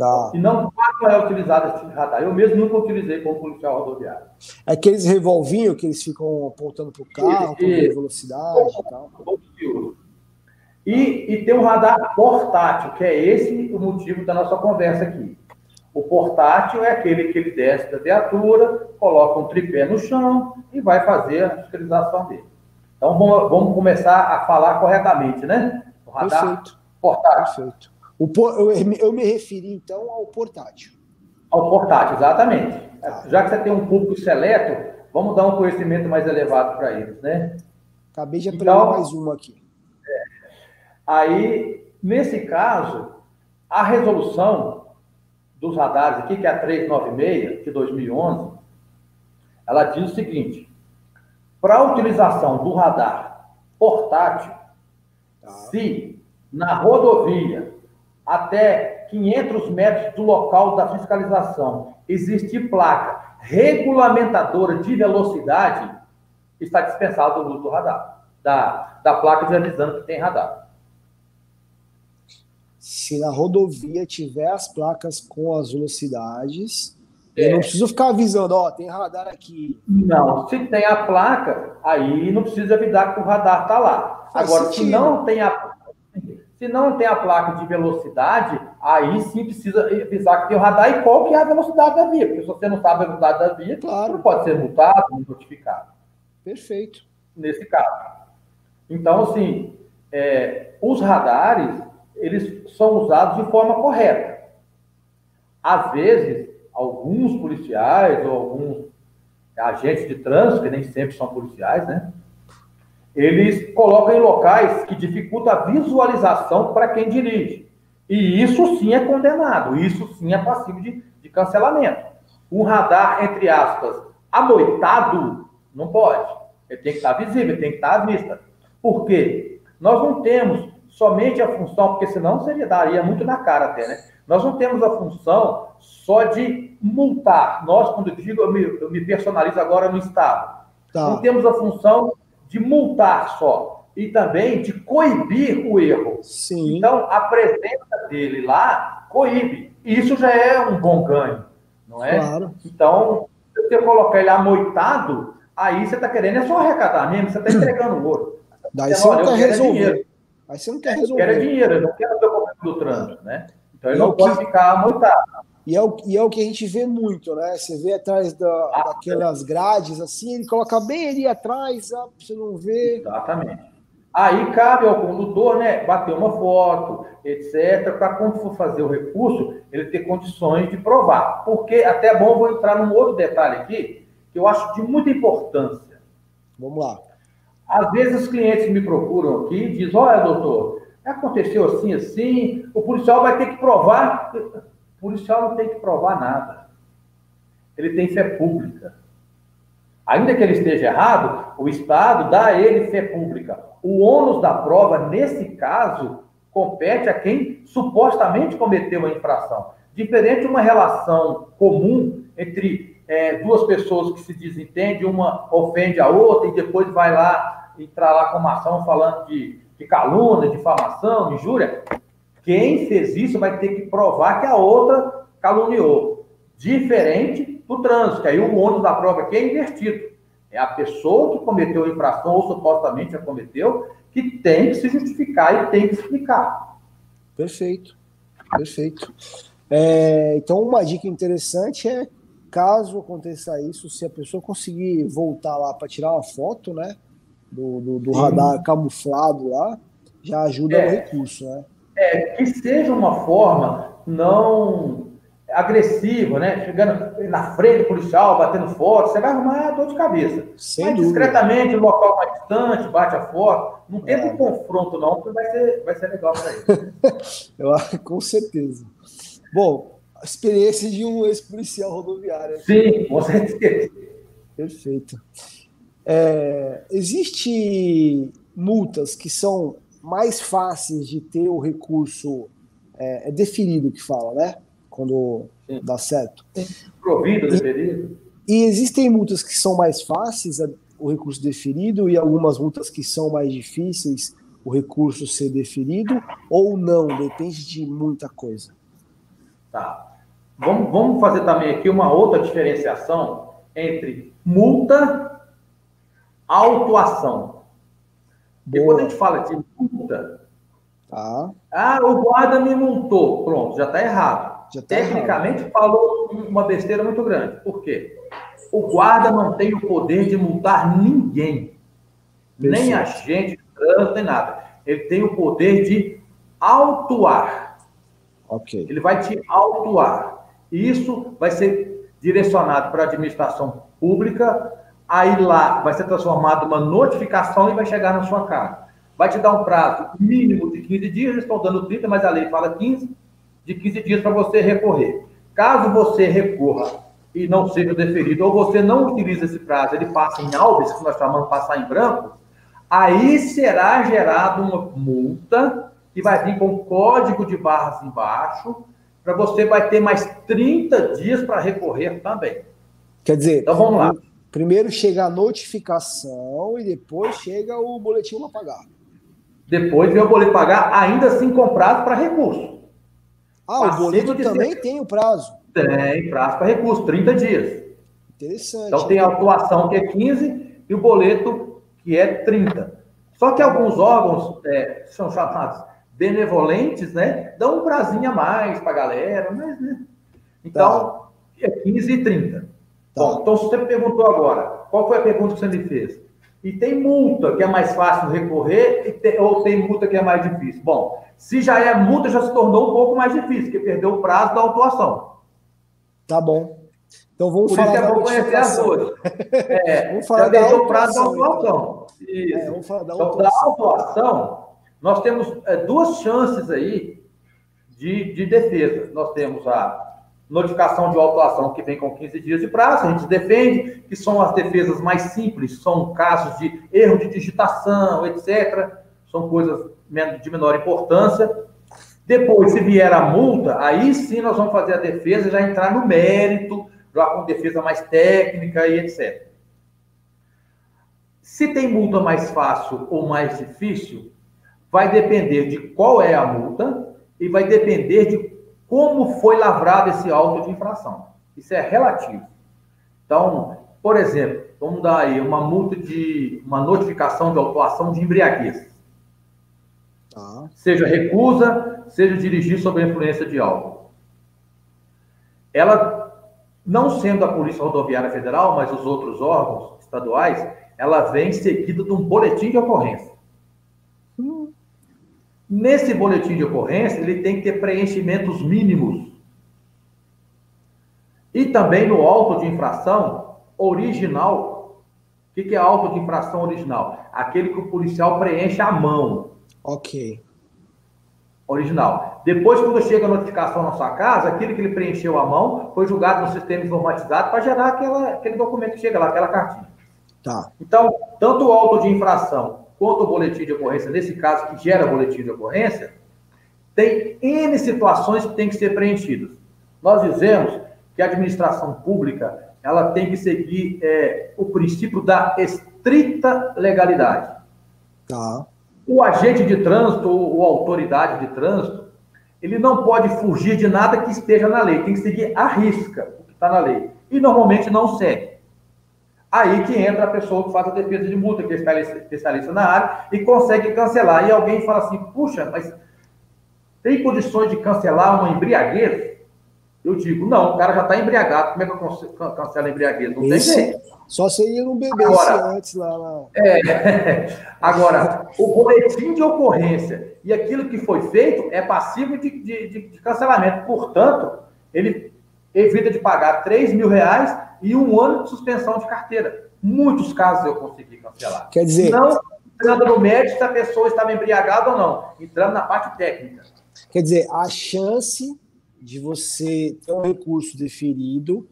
Speaker 2: Tá. E não é utilizado esse tipo de radar. Eu mesmo nunca utilizei como policial rodoviário.
Speaker 1: É aqueles revolvinhos que eles ficam apontando para o carro, com velocidade e tal.
Speaker 2: E, e tem um radar portátil, que é esse o motivo da nossa conversa aqui. O portátil é aquele que ele desce da viatura, coloca um tripé no chão e vai fazer a fiscalização dele. Então vamos, vamos começar a falar corretamente, né?
Speaker 1: O radar Perfeito. portátil. Perfeito. O, eu, eu me referi, então, ao portátil.
Speaker 2: Ao portátil, exatamente. Ah. Já que você tem um público seleto, vamos dar um conhecimento mais elevado para eles, né?
Speaker 1: Acabei de aprender então, mais uma aqui.
Speaker 2: É, aí, nesse caso, a resolução dos radares aqui, que é a 396 de 2011, ela diz o seguinte: para a utilização do radar portátil, tá. se na rodovia até 500 metros do local da fiscalização existir placa regulamentadora de velocidade, está dispensado o uso do radar, da, da placa de avisando que tem radar.
Speaker 1: se na rodovia tiver as placas com as velocidades, é. eu não preciso ficar avisando, ó, tem radar aqui.
Speaker 2: Não, se tem a placa, aí não precisa avisar que o radar está lá. Faz Agora, sentido. se não tem a se não tem a placa de velocidade, aí sim precisa avisar que tem o radar e qual que é a velocidade da via, porque se você não sabe a velocidade da via, claro. não pode ser multado, notificado.
Speaker 1: Perfeito.
Speaker 2: Nesse caso. Então, assim, é, os radares, eles são usados de forma correta. Às vezes, alguns policiais ou alguns agentes de trânsito, que nem sempre são policiais, né? Eles colocam em locais que dificultam a visualização para quem dirige. E isso sim é condenado, isso sim é passivo de, de cancelamento. Um radar, entre aspas, anoitado, não pode. Ele tem que estar visível, tem que estar à vista. Por quê? Nós não temos somente a função, porque senão seria daria muito na cara até, né? Nós não temos a função só de multar. Nós, quando eu digo, eu me, eu me personalizo agora no Estado. Tá. Não temos a função de multar só, e também de coibir o erro.
Speaker 1: Sim.
Speaker 2: Então, a presença dele lá coíbe. Isso já é um bom ganho, não é? Claro. Então, se você colocar ele amoitado, aí você está querendo é só arrecadar mesmo, você está entregando ouro.
Speaker 1: Daí você, não quer resolver. Aí você não quer resolver.
Speaker 2: Eu quero dinheiro, eu não quero o documento do trânsito, né? Então ele não pode que... ficar amoitado.
Speaker 1: E é, o, e é o que a gente vê muito, né? Você vê atrás da, daquelas grades, assim, ele coloca bem ali atrás, ah, você não vê.
Speaker 2: Exatamente. Aí cabe ao condutor, né, bater uma foto, etc., para quando for fazer o recurso, ele ter condições de provar. Porque, até é bom, vou entrar num outro detalhe aqui, que eu acho de muita importância.
Speaker 1: Vamos lá.
Speaker 2: Às vezes os clientes me procuram aqui e dizem, olha, doutor, aconteceu assim, assim, o policial vai ter que provar. O policial não tem que provar nada. Ele tem fé pública. Ainda que ele esteja errado, o Estado dá a ele fé pública. O ônus da prova, nesse caso, compete a quem supostamente cometeu a infração. Diferente de uma relação comum entre é, duas pessoas que se desentendem, uma ofende a outra e depois vai lá entrar lá com uma ação falando de, de calúnia, difamação, injúria. Quem fez isso vai ter que provar que a outra caluniou. Diferente do trânsito, que aí o ônus da prova aqui é invertido. É a pessoa que cometeu a infração, ou supostamente a cometeu, que tem que se justificar e tem que explicar.
Speaker 1: Perfeito, perfeito. É, então, uma dica interessante é, caso aconteça isso, se a pessoa conseguir voltar lá para tirar uma foto, né, do, do, do radar camuflado lá, já ajuda é. no recurso, né?
Speaker 2: É, que seja uma forma não agressiva, né? Chegando na frente do policial, batendo foto, você vai arrumar dor de cabeça. Sem Mas dúvida. discretamente, no local mais distante, bate a foto. Não tenta é. um confronto, não, porque vai ser, vai ser legal para ele.
Speaker 1: Eu acho, com certeza. Bom, a experiência de um ex-policial rodoviário.
Speaker 2: Sim, com certeza.
Speaker 1: Perfeito. É, existe multas que são mais fáceis de ter o recurso é, é deferido que fala, né? Quando Sim. dá certo.
Speaker 2: Provido, deferido.
Speaker 1: E, e existem multas que são mais fáceis, o recurso deferido, e algumas multas que são mais difíceis, o recurso ser deferido, ou não, depende de muita coisa.
Speaker 2: Tá. Vamos, vamos fazer também aqui uma outra diferenciação entre multa, autuação. E quando a gente fala de multa,
Speaker 1: tá.
Speaker 2: ah, o guarda me multou, pronto, já está errado. Já tá Tecnicamente errado. falou uma besteira muito grande. Por quê? O guarda não tem o poder de multar ninguém, nem agente de trânsito, nem nada. Ele tem o poder de autuar.
Speaker 1: Ok.
Speaker 2: Ele vai te autuar. E isso vai ser direcionado para a administração pública aí lá vai ser transformado uma notificação e vai chegar na sua casa. Vai te dar um prazo mínimo de 15 dias, eles estão dando 30, mas a lei fala 15, de 15 dias para você recorrer. Caso você recorra e não seja deferido, ou você não utiliza esse prazo, ele passa em albes, que nós chamamos de passar em branco, aí será gerada uma multa que vai vir com código de barras embaixo, para você vai ter mais 30 dias para recorrer também.
Speaker 1: Quer dizer, então vamos lá. Primeiro chega a notificação e depois chega o boletim pagar.
Speaker 2: Depois vem o boletim pagar, ainda assim comprado para recurso.
Speaker 1: Ah, o boleto também ser... tem o prazo.
Speaker 2: Tem prazo para recurso, 30 dias.
Speaker 1: Interessante.
Speaker 2: Então tem a atuação que é 15 e o boleto que é 30. Só que alguns órgãos é, são chamados benevolentes, né? Dão um prazinho a mais para a galera, mas, né? Então, tá. é 15 e 30. Tá. Bom, então você perguntou agora, qual foi a pergunta que você me fez? E tem multa que é mais fácil recorrer tem, ou tem multa que é mais difícil? Bom, se já é multa, já se tornou um pouco mais difícil, porque perdeu o prazo da autuação.
Speaker 1: Tá bom. Então vamos
Speaker 2: Por
Speaker 1: falar
Speaker 2: isso é bom conhecer as duas. É, vamos falar da o prazo da autuação. Isso. É, vamos falar da então, da autuação, nós temos é, duas chances aí de, de defesa. Nós temos a notificação de autuação que vem com 15 dias de prazo, a gente defende, que são as defesas mais simples, são casos de erro de digitação, etc. São coisas de menor importância. Depois, se vier a multa, aí sim nós vamos fazer a defesa e já entrar no mérito, já com defesa mais técnica e etc. Se tem multa mais fácil ou mais difícil, vai depender de qual é a multa e vai depender de como foi lavrado esse auto de infração. Isso é relativo. Então, por exemplo, vamos dar aí uma multa de uma notificação de autuação de embriaguez. Ah. Seja recusa, seja dirigir sob a influência de álcool. Ela, não sendo a Polícia Rodoviária Federal, mas os outros órgãos estaduais, ela vem seguida de um boletim de ocorrência. Nesse boletim de ocorrência, ele tem que ter preenchimentos mínimos. E também no auto de infração original. O que é auto de infração original? Aquele que o policial preenche à mão.
Speaker 1: Ok.
Speaker 2: Original. Depois, quando chega a notificação na sua casa, aquele que ele preencheu à mão foi julgado no sistema informatizado para gerar aquela, aquele documento que chega lá, aquela cartinha.
Speaker 1: Tá.
Speaker 2: Então, tanto o auto de infração quanto o boletim de ocorrência, nesse caso que gera boletim de ocorrência, tem N situações que têm que ser preenchidas. Nós dizemos que a administração pública ela tem que seguir é, o princípio da estrita legalidade.
Speaker 1: Tá.
Speaker 2: O agente de trânsito ou autoridade de trânsito, ele não pode fugir de nada que esteja na lei, tem que seguir a risca o que está na lei. E normalmente não segue. Aí que entra a pessoa que faz a defesa de multa, que é especialista na área, e consegue cancelar. E alguém fala assim, puxa, mas tem condições de cancelar uma embriaguez? Eu digo, não, o cara já está embriagado, como é que eu cancelo a embriaguez? Não
Speaker 1: Esse, tem jeito. Só se ele não bebesse antes lá. lá.
Speaker 2: É, agora, o boletim de ocorrência e aquilo que foi feito é passivo de, de, de cancelamento. Portanto, ele evita de pagar 3 mil reais e um ano de suspensão de carteira. Muitos casos eu consegui cancelar.
Speaker 1: Quer dizer.
Speaker 2: Não entrando no médico se a pessoa estava embriagada ou não, entrando na parte técnica.
Speaker 1: Quer dizer, a chance de você ter um recurso deferido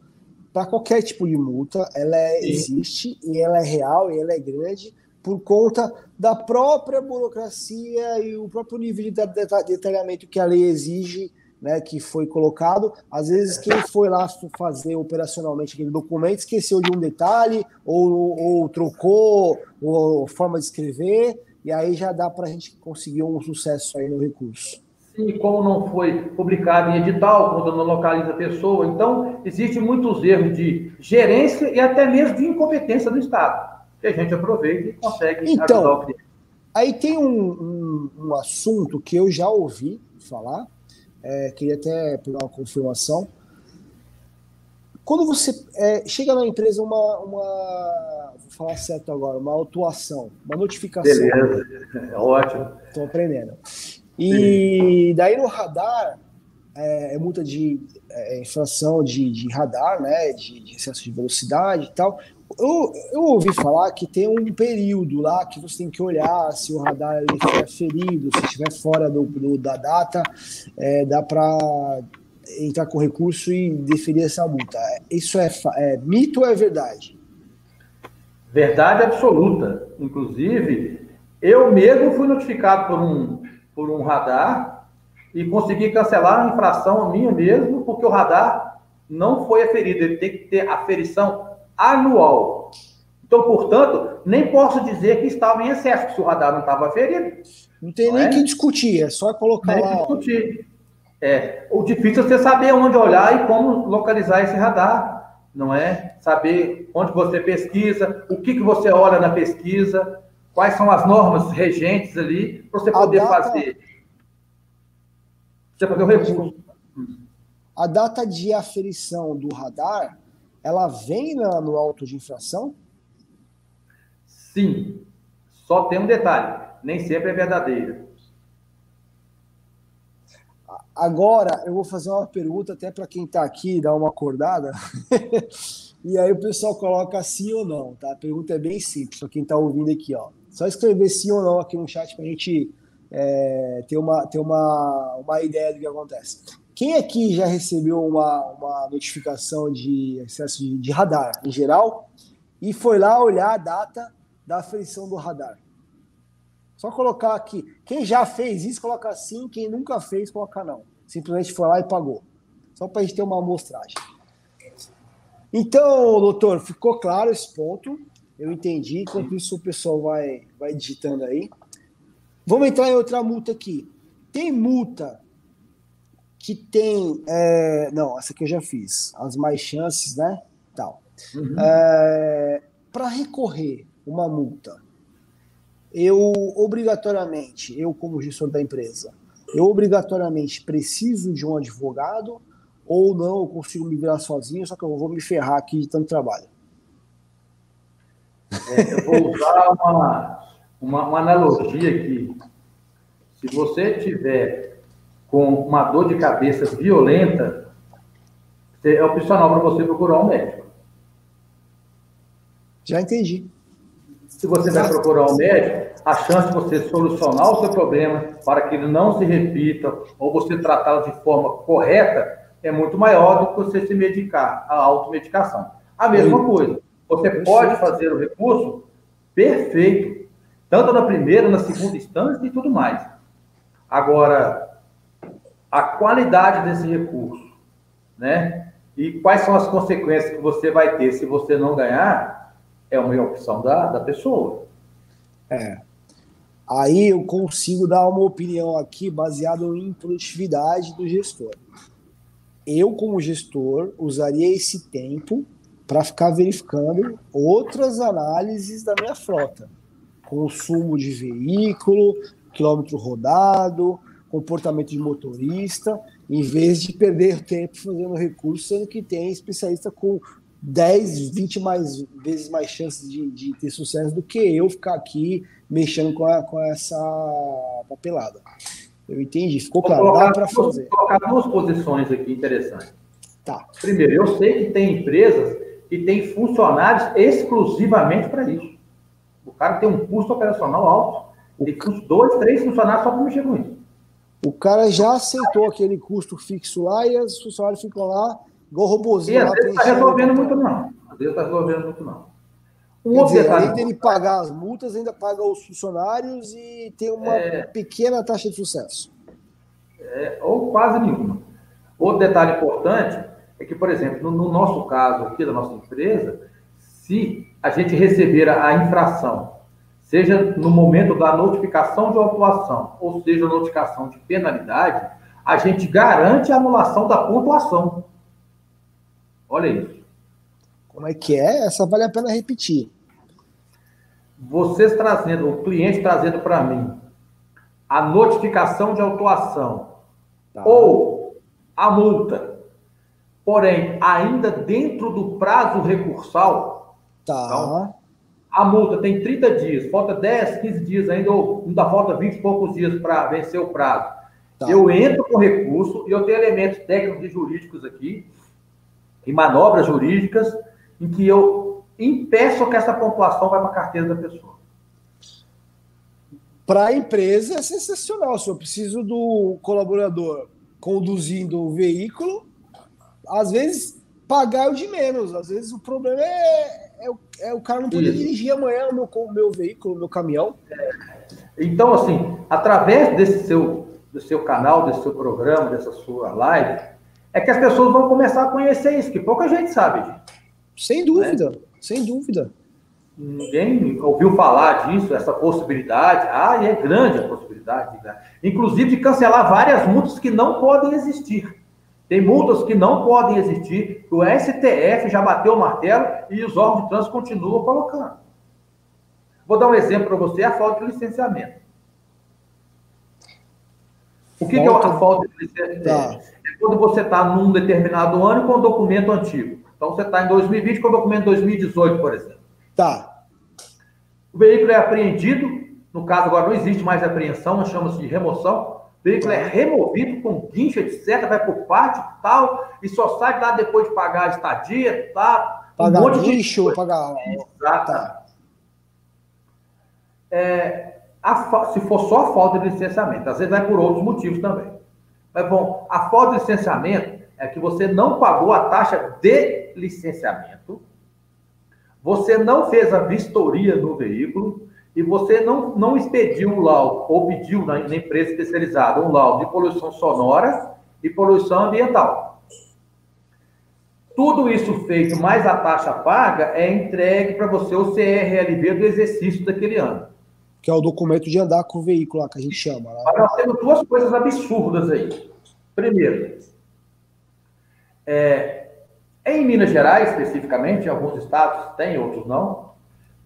Speaker 1: para qualquer tipo de multa, ela é, existe e ela é real e ela é grande por conta da própria burocracia e o próprio nível de detalhamento que a lei exige né, que foi colocado. Às vezes, quem foi lá fazer operacionalmente aquele documento esqueceu de um detalhe, ou, ou trocou ou forma de escrever, e aí já dá para a gente conseguir um sucesso aí no recurso.
Speaker 2: Sim, como não foi publicado em edital, quando não localiza a pessoa, então existem muitos erros de gerência e até mesmo de incompetência do Estado, que a gente aproveita e consegue
Speaker 1: então, ajudar o cliente. Aí tem um, um, um assunto que eu já ouvi falar, é, queria até pegar uma confirmação. Quando você é, chega na empresa uma, uma, vou falar certo agora, uma autuação, uma notificação.
Speaker 2: Beleza, é ótimo.
Speaker 1: Estou aprendendo. E daí no radar, é, é multa de é, infração de, de radar, né, de, de, excesso de velocidade e tal. Eu, eu ouvi falar que tem um período lá que você tem que olhar se o radar ele foi ferido, se estiver fora do, do da data, é, dá para entrar com recurso e deferir essa multa. Isso é, é mito ou é verdade?
Speaker 2: Verdade absoluta. Inclusive, eu mesmo fui notificado por um, por um radar e consegui cancelar a infração minha mesmo, porque o radar não foi aferido. Ele tem que ter aferição anual. Então, portanto, nem posso dizer que estava em excesso, se o radar não estava ferido.
Speaker 1: Não tem não nem é? que discutir, é só colocar nem lá.
Speaker 2: Discutir. É, o difícil é você saber onde olhar e como localizar esse radar, não é? Saber onde você pesquisa, o que, que você olha na pesquisa, quais são as normas regentes ali, para você poder data, fazer.
Speaker 1: Você fazer o recurso. A data de aferição do radar, ela vem na, no auto de infração?
Speaker 2: Sim. Só tem um detalhe: nem sempre é verdadeira.
Speaker 1: Agora, eu vou fazer uma pergunta até para quem está aqui, dar uma acordada. e aí o pessoal coloca sim ou não, tá? A pergunta é bem simples para quem está ouvindo aqui, ó. Só escrever sim ou não aqui no chat para a gente é, ter, uma, ter uma, uma ideia do que acontece. Quem aqui já recebeu uma, uma notificação de excesso de, de radar em geral e foi lá olhar a data da aferição do radar? Só colocar aqui. Quem já fez isso, coloca sim. Quem nunca fez, coloca não. Simplesmente foi lá e pagou. Só para a gente ter uma amostragem. Então, doutor, ficou claro esse ponto. Eu entendi. Enquanto isso, o pessoal vai, vai digitando aí. Vamos entrar em outra multa aqui. Tem multa que tem. É... Não, essa aqui eu já fiz. As mais chances, né? Tal. Uhum. É... Para recorrer uma multa, eu obrigatoriamente, eu como gestor da empresa, eu obrigatoriamente preciso de um advogado ou não, eu consigo me virar sozinho, só que eu vou me ferrar aqui de tanto trabalho.
Speaker 2: É, eu vou usar uma, uma, uma, analogia aqui. Se você tiver com uma dor de cabeça violenta, é opcional para você procurar um médico.
Speaker 1: Já entendi
Speaker 2: se você vai procurar um médico, a chance de você solucionar o seu problema para que ele não se repita ou você tratá-lo de forma correta é muito maior do que você se medicar, a automedicação. A mesma coisa, você pode fazer o recurso perfeito, tanto na primeira, na segunda instância e tudo mais. Agora, a qualidade desse recurso, né? E quais são as consequências que você vai ter se você não ganhar, é uma opção da, da pessoa.
Speaker 1: É. Aí eu consigo dar uma opinião aqui baseada em produtividade do gestor. Eu, como gestor, usaria esse tempo para ficar verificando outras análises da minha frota. Consumo de veículo, quilômetro rodado, comportamento de motorista, em vez de perder tempo fazendo recurso, sendo que tem especialista com 10, 20 mais, vezes mais chances de, de, ter sucesso do que eu ficar aqui mexendo com, a, com essa papelada. Eu entendi, ficou claro, dá para fazer.
Speaker 2: Vou colocar duas posições aqui interessantes.
Speaker 1: Tá.
Speaker 2: Primeiro, eu sei que tem empresas que têm funcionários exclusivamente para isso. O cara tem um custo operacional alto, tem custo dois, três funcionários só para mexer com isso.
Speaker 1: O cara já aceitou aquele custo fixo lá e os funcionários ficam lá Igual robôzinho. E
Speaker 2: às vezes está resolvendo muito, não. Às vezes está resolvendo muito, não.
Speaker 1: Um Quer dizer, além dele pagar as multas, ainda paga os funcionários e tem uma é... pequena taxa de sucesso.
Speaker 2: É, ou quase nenhuma. Outro detalhe importante é que, por exemplo, no, no, nosso caso aqui da nossa empresa, se a gente receber a infração, seja no momento da notificação de autuação, ou seja, notificação de penalidade, a gente garante a anulação da pontuação. Olha isso.
Speaker 1: Como é que é? Essa vale a pena repetir.
Speaker 2: Vocês trazendo, o cliente trazendo para mim a notificação de autuação tá. ou a multa, porém, ainda dentro do prazo recursal.
Speaker 1: Tá. Então,
Speaker 2: a multa tem 30 dias, falta 10, 15 dias ainda, ou ainda falta 20 e poucos dias para vencer o prazo. Tá. Eu entro com recurso e eu tenho elementos técnicos e jurídicos aqui e manobras jurídicas em que eu impeço que essa pontuação vá para a carteira da pessoa.
Speaker 1: Para a empresa é sensacional. Se eu preciso do colaborador conduzindo o veículo, às vezes pagar o de menos. Às vezes o problema é, é, é o cara não Isso. dirigir amanhã o meu, o meu veículo, o meu caminhão. É.
Speaker 2: Então, assim, através desse seu, do seu canal, desse seu programa, dessa sua live, é que as pessoas vão começar a conhecer isso, que pouca gente sabe.
Speaker 1: Sem dúvida, né? sem dúvida.
Speaker 2: Ninguém ouviu falar disso, essa possibilidade. Ah, é grande a possibilidade. Né? Inclusive de cancelar várias multas que não podem existir. Tem multas que não podem existir. O STF já bateu o martelo e os órgãos de trânsito continuam colocando. Vou dar um exemplo para você: a falta de licenciamento. O que, falta... que é a falta de licenciamento? Tá. É quando você está num determinado ano com um documento antigo. Então, você está em 2020 com o documento 2018, por exemplo.
Speaker 1: Tá.
Speaker 2: O veículo é apreendido, no caso agora não existe mais apreensão, chama-se de remoção. Veículo é removido com guincho, etc., vai por parte tal, e só sai lá depois de pagar a estadia, tá?
Speaker 1: Pagar um guincho, pagar.
Speaker 2: Exato. Tá. É, a, se for só a falta de licenciamento, às vezes vai por outros motivos também. Mas, bom, a falta de licenciamento é que você não pagou a taxa de licenciamento você não fez a vistoria no veículo e você não, não expediu um laudo, ou pediu na, na empresa especializada um laudo de poluição sonora e poluição ambiental. Tudo isso feito, mais a taxa paga, é entregue para você o CRLV do exercício daquele ano.
Speaker 1: Que é o documento de andar com o veículo lá, que a gente chama. Né?
Speaker 2: Mas nós temos duas coisas absurdas aí. Primeiro, é, em Minas Gerais, especificamente, em alguns estados tem, outros não,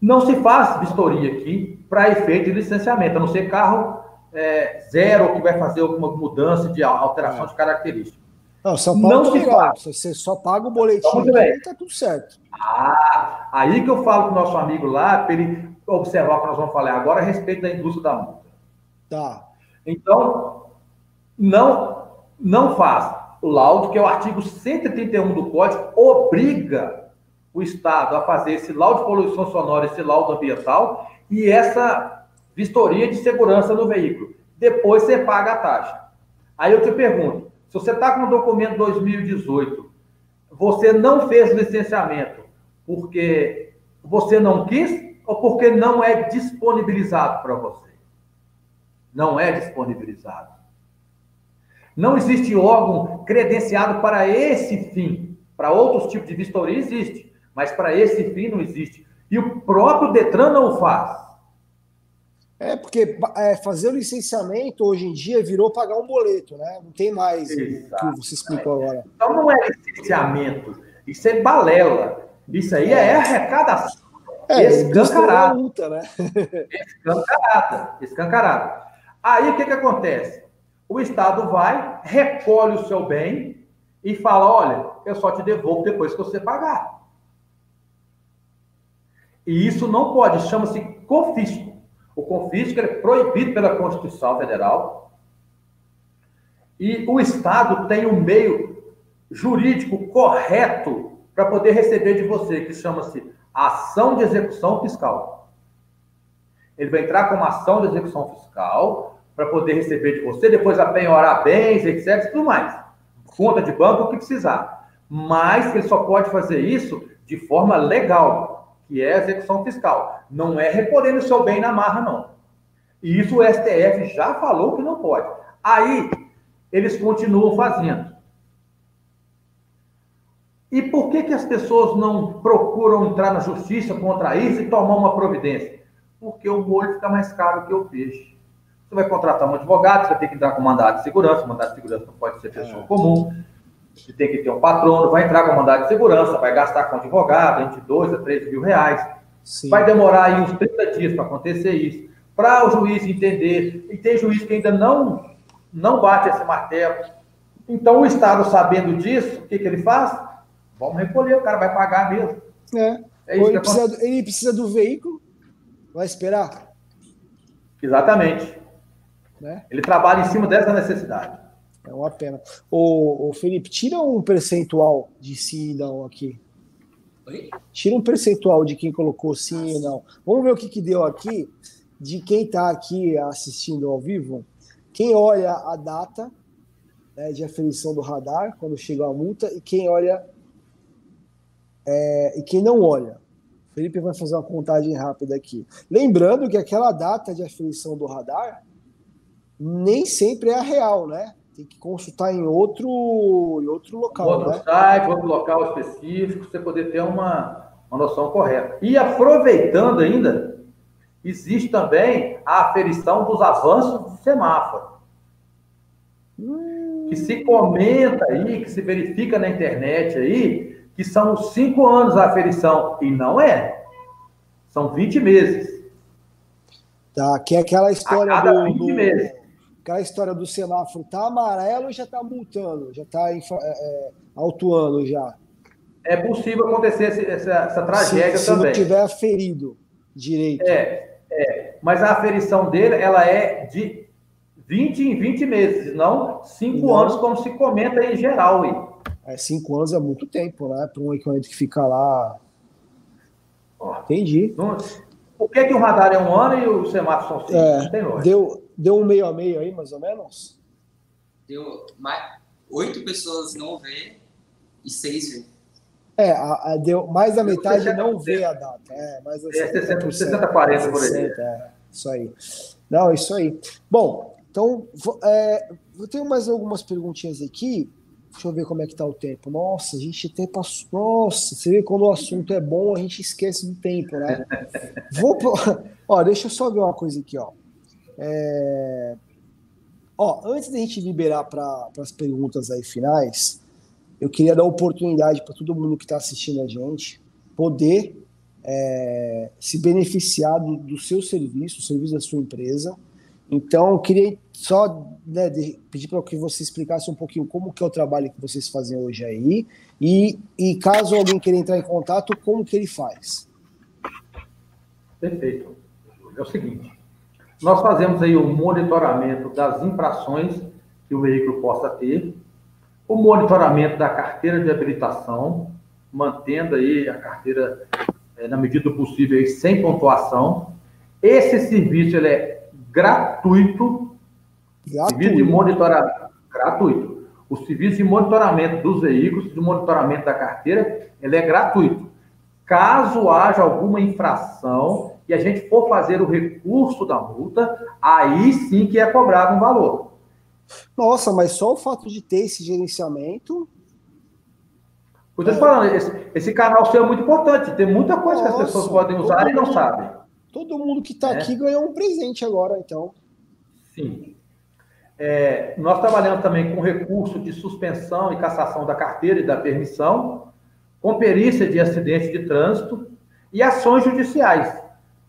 Speaker 2: não se faz vistoria aqui para efeito de licenciamento, a não ser carro é, zero que vai fazer alguma mudança de alteração é. de características.
Speaker 1: Não, São Paulo não se faz. Você só paga o boletim e tá tudo certo.
Speaker 2: Ah, aí que eu falo com o nosso amigo lá, para ele observar o que nós vamos falar agora a respeito da indústria da multa.
Speaker 1: Tá.
Speaker 2: Então, não, não faz o laudo, que é o artigo 131 do Código, obriga o Estado a fazer esse laudo de poluição sonora, esse laudo ambiental e essa vistoria de segurança no veículo. Depois você paga a taxa. Aí eu te pergunto, se você está com o documento 2018, você não fez licenciamento porque você não quis ou porque não é disponibilizado para você? Não é disponibilizado. Não existe órgão credenciado para esse fim. Para outros tipos de vistoria existe, mas para esse fim não existe. E o próprio Detran não faz.
Speaker 1: É, porque é, fazer o licenciamento hoje em dia virou pagar um boleto, né? Não tem mais o que você explicou agora.
Speaker 2: Então não é licenciamento, isso é balela. Isso aí é, é arrecadação.
Speaker 1: É, escancarada. Multa, né?
Speaker 2: escancarada, escancarada. Aí o que, que acontece? o Estado vai, recolhe o seu bem e fala: olha, eu só te devolvo depois que você pagar. E isso não pode, chama-se confisco. O confisco é proibido pela Constituição Federal. E o Estado tem um meio jurídico correto para poder receber de você, que chama-se ação de execução fiscal. Ele vai entrar com uma ação de execução fiscal para poder receber de você, depois apenhorar bens, etc, tudo mais. Conta de banco, o que precisar. Mas ele só pode fazer isso de forma legal, que é a execução fiscal. Não é recolhendo o seu bem na marra, não. E isso o STF já falou que não pode. Aí, eles continuam fazendo. E por que, que as pessoas não procuram entrar na justiça contra isso e tomar uma providência? Porque o molho fica mais caro que o peixe. Você vai contratar um advogado, você vai ter que entrar com mandado de segurança, mandado de segurança não pode ser pessoa é. comum, você tem que ter um patrono, vai entrar com mandado de segurança, vai gastar com advogado entre 2 a 3 mil reais. Sim. Vai demorar aí uns 30 dias para acontecer isso, para o juiz entender, e tem juiz que ainda não, não bate esse martelo. Então, o Estado, sabendo disso, o que, que ele faz? Vamos recolher, o cara vai pagar mesmo.
Speaker 1: É. é isso ele, precisa, ele precisa do veículo, vai esperar.
Speaker 2: Exatamente. Né? Ele trabalha em cima dessa necessidade.
Speaker 1: É uma pena. O, Felipe, tira um percentual de sim e não aqui. Oi? Tira um percentual de quem colocou sim e não. Vamos ver o que, que deu aqui de quem está aqui assistindo ao vivo. Quem olha a data né, de aferição do radar, quando chega a multa, e quem olha é, e quem não olha. O Felipe vai fazer uma contagem rápida aqui. Lembrando que aquela data de aferição do radar nem sempre é a real, né? Tem que consultar em outro, em outro local.
Speaker 2: Outro
Speaker 1: né?
Speaker 2: site, outro local específico, você poder ter uma, uma noção correta. E aproveitando ainda, existe também a aferição dos avanços do semáforo. Que se comenta aí, que se verifica na internet aí, que são cinco anos a aferição. E não é. São 20 meses.
Speaker 1: Tá, que é aquela história do, do aquela história do semáforo tá amarelo já tá multando, já tá é, é, autuando já.
Speaker 2: É possível acontecer essa, essa tragédia
Speaker 1: se,
Speaker 2: também.
Speaker 1: Se não tiver aferido direito.
Speaker 2: É, é, mas a aferição dele, ela é de 20 em 20 meses, não 5 anos, como se comenta em geral. Aí.
Speaker 1: É, 5 anos é muito tempo, né? Para um equipamento que fica lá. Entendi.
Speaker 2: Não, por que, que o radar é um ano e o semáforo são cinco? É,
Speaker 1: não tem lógica. Deu, deu um meio a meio aí, mais ou menos?
Speaker 3: Deu mais, oito pessoas não vê e seis vê.
Speaker 1: É, a, a, deu mais da metade não vê a data. É, mais
Speaker 2: é 60, 60, 40 por aí.
Speaker 1: É, isso aí. Não, isso aí. Bom, então, é, eu tenho mais algumas perguntinhas aqui. Deixa eu ver como é que tá o tempo. Nossa, a gente tem passou. Nossa, você vê quando o assunto é bom, a gente esquece do tempo, né? Vou pro... Ó, deixa eu só ver uma coisa aqui, ó. É... Ó, antes da gente liberar para as perguntas aí finais, eu queria dar oportunidade para todo mundo que está assistindo a gente poder é, se beneficiar do, do seu serviço, do serviço da sua empresa. Então, eu queria só né, pedir para que você explicasse um pouquinho como que é o trabalho que vocês fazem hoje aí e, e caso alguém queira entrar em contato, como que ele faz.
Speaker 2: Perfeito. É o seguinte, nós fazemos aí o monitoramento das infrações que o veículo possa ter, o monitoramento da carteira de habilitação, mantendo aí a carteira, é, na medida do possível, aí, sem pontuação. Esse serviço ele é gratuito, gratuito. serviço de monitoramento gratuito. O serviço de monitoramento dos veículos, de monitoramento da carteira, ele é gratuito. Caso haja alguma infração e a gente for fazer o recurso da multa, aí sim que é cobrado um valor.
Speaker 1: Nossa, mas só o fato de ter esse gerenciamento.
Speaker 2: Por isso falando, esse, esse, canal seu é muito importante. Tem muita coisa Nossa, que as pessoas podem usar e não mundo, sabem.
Speaker 1: Todo mundo que está é. aqui ganhou um presente agora, então.
Speaker 2: Sim. É, nós trabalhamos também com recurso de suspensão e cassação da carteira e da permissão, com perícia de acidente de trânsito e ações judiciais.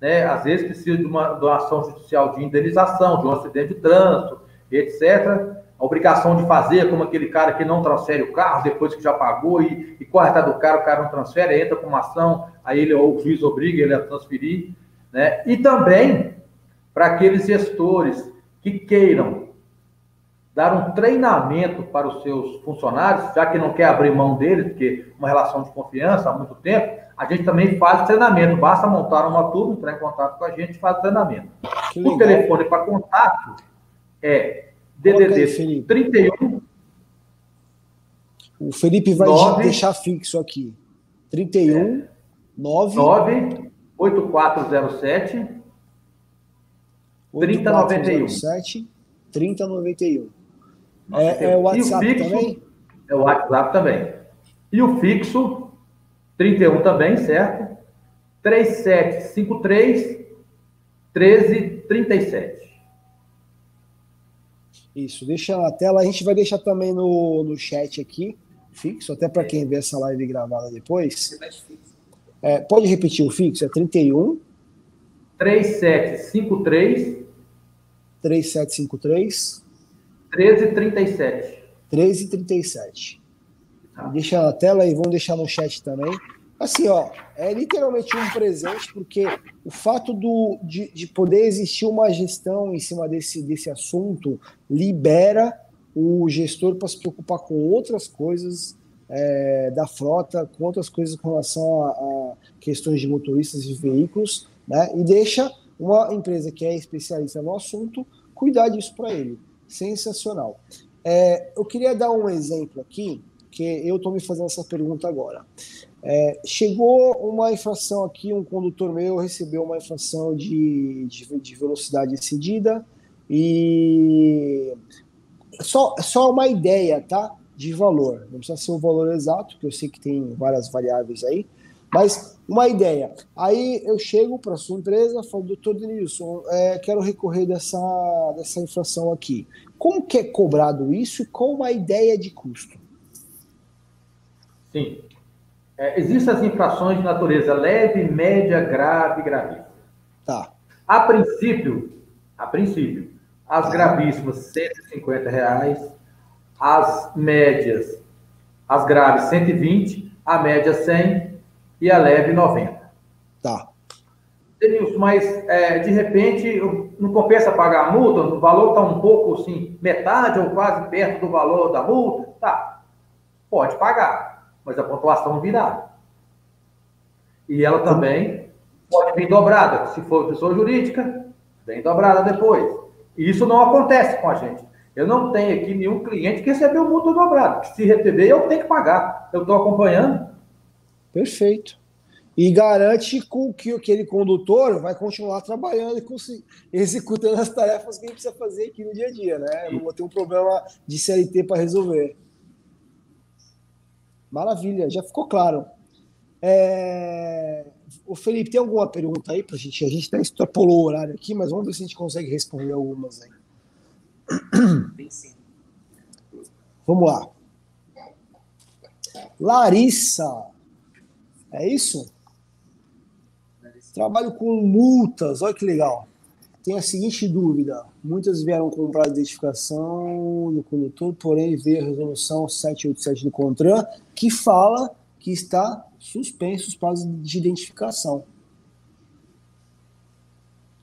Speaker 2: Né? Às vezes precisa de uma, uma ação judicial de indenização, de um acidente de trânsito, etc. A obrigação de fazer, como aquele cara que não transfere o carro depois que já pagou e, e corre atrás do cara, o cara não transfere, entra com uma ação, aí ele, o juiz obriga ele a transferir. Né? E também para aqueles gestores que queiram dar um treinamento para os seus funcionários, já que não quer abrir mão deles, porque uma relação de confiança há muito tempo, a gente também faz treinamento. Basta montar uma turma, entrar em contato com a gente e faz treinamento. O telefone para contato é DDD 31.
Speaker 1: O Felipe vai 9, deixar fixo aqui. 31 é, 9
Speaker 2: 9 8407 3091.
Speaker 1: 3091. É, é o WhatsApp o fixo, também?
Speaker 2: É o WhatsApp também. E o fixo, 31 também, certo? 3753 1337.
Speaker 1: Isso, deixa na tela. A gente vai deixar também no, no chat aqui, fixo, até para quem vê essa live gravada depois. É, pode repetir o fixo? É 31
Speaker 2: 3753
Speaker 1: 3753
Speaker 2: 1337.
Speaker 1: 1337. Tá. Deixa na tela e vamos deixar no chat também. Assim, ó, é literalmente um presente, porque o fato do, de, de poder existir uma gestão em cima desse, desse assunto libera o gestor para se preocupar com outras coisas é, da frota, com outras coisas com relação a, a questões de motoristas e veículos, né? E deixa uma empresa que é especialista no assunto cuidar disso para ele. Sensacional. É, eu queria dar um exemplo aqui, que eu estou me fazendo essa pergunta agora. É, chegou uma infração aqui, um condutor meu recebeu uma infração de, de, de velocidade excedida e só, só uma ideia, tá? De valor. Não precisa ser o valor exato, que eu sei que tem várias variáveis aí, Mas uma ideia. Aí eu chego para sua empresa e falo, doutor Denilson, é, quero recorrer dessa, dessa inflação aqui. Como que é cobrado isso e qual uma ideia de custo?
Speaker 2: Sim. É, existem as infrações de natureza leve, média, grave e gravíssima.
Speaker 1: Tá.
Speaker 2: A princípio, a princípio, as tá. gravíssimas 150 reais, as médias, as graves 120, a média 100 e a leve 90. Denilson, mas é, de repente não compensa pagar a multa? O valor está um pouco assim, metade ou quase perto do valor da multa? Tá. Pode pagar, mas a pontuação virá. E ela também pode vir dobrada. Se for pessoa jurídica, vem dobrada depois. E isso não acontece com a gente. Eu não tenho aqui nenhum cliente que recebeu multa dobrada. Se receber, eu tenho que pagar. Eu estou acompanhando.
Speaker 1: Perfeito. E garante com que aquele condutor vai continuar trabalhando e executando as tarefas que ele precisa fazer aqui no dia a dia, né? não vou ter um problema de CLT para resolver. Maravilha, já ficou claro. É... O Felipe, tem alguma pergunta aí para a gente? A gente até extrapolou o horário aqui, mas vamos ver se a gente consegue responder algumas aí. Vamos lá. Larissa. É isso? Trabalho com multas, olha que legal. Tem a seguinte dúvida: muitas vieram comprar identificação do condutor, porém vê a resolução 787 do CONTRAN que fala que está suspenso os prazos de identificação.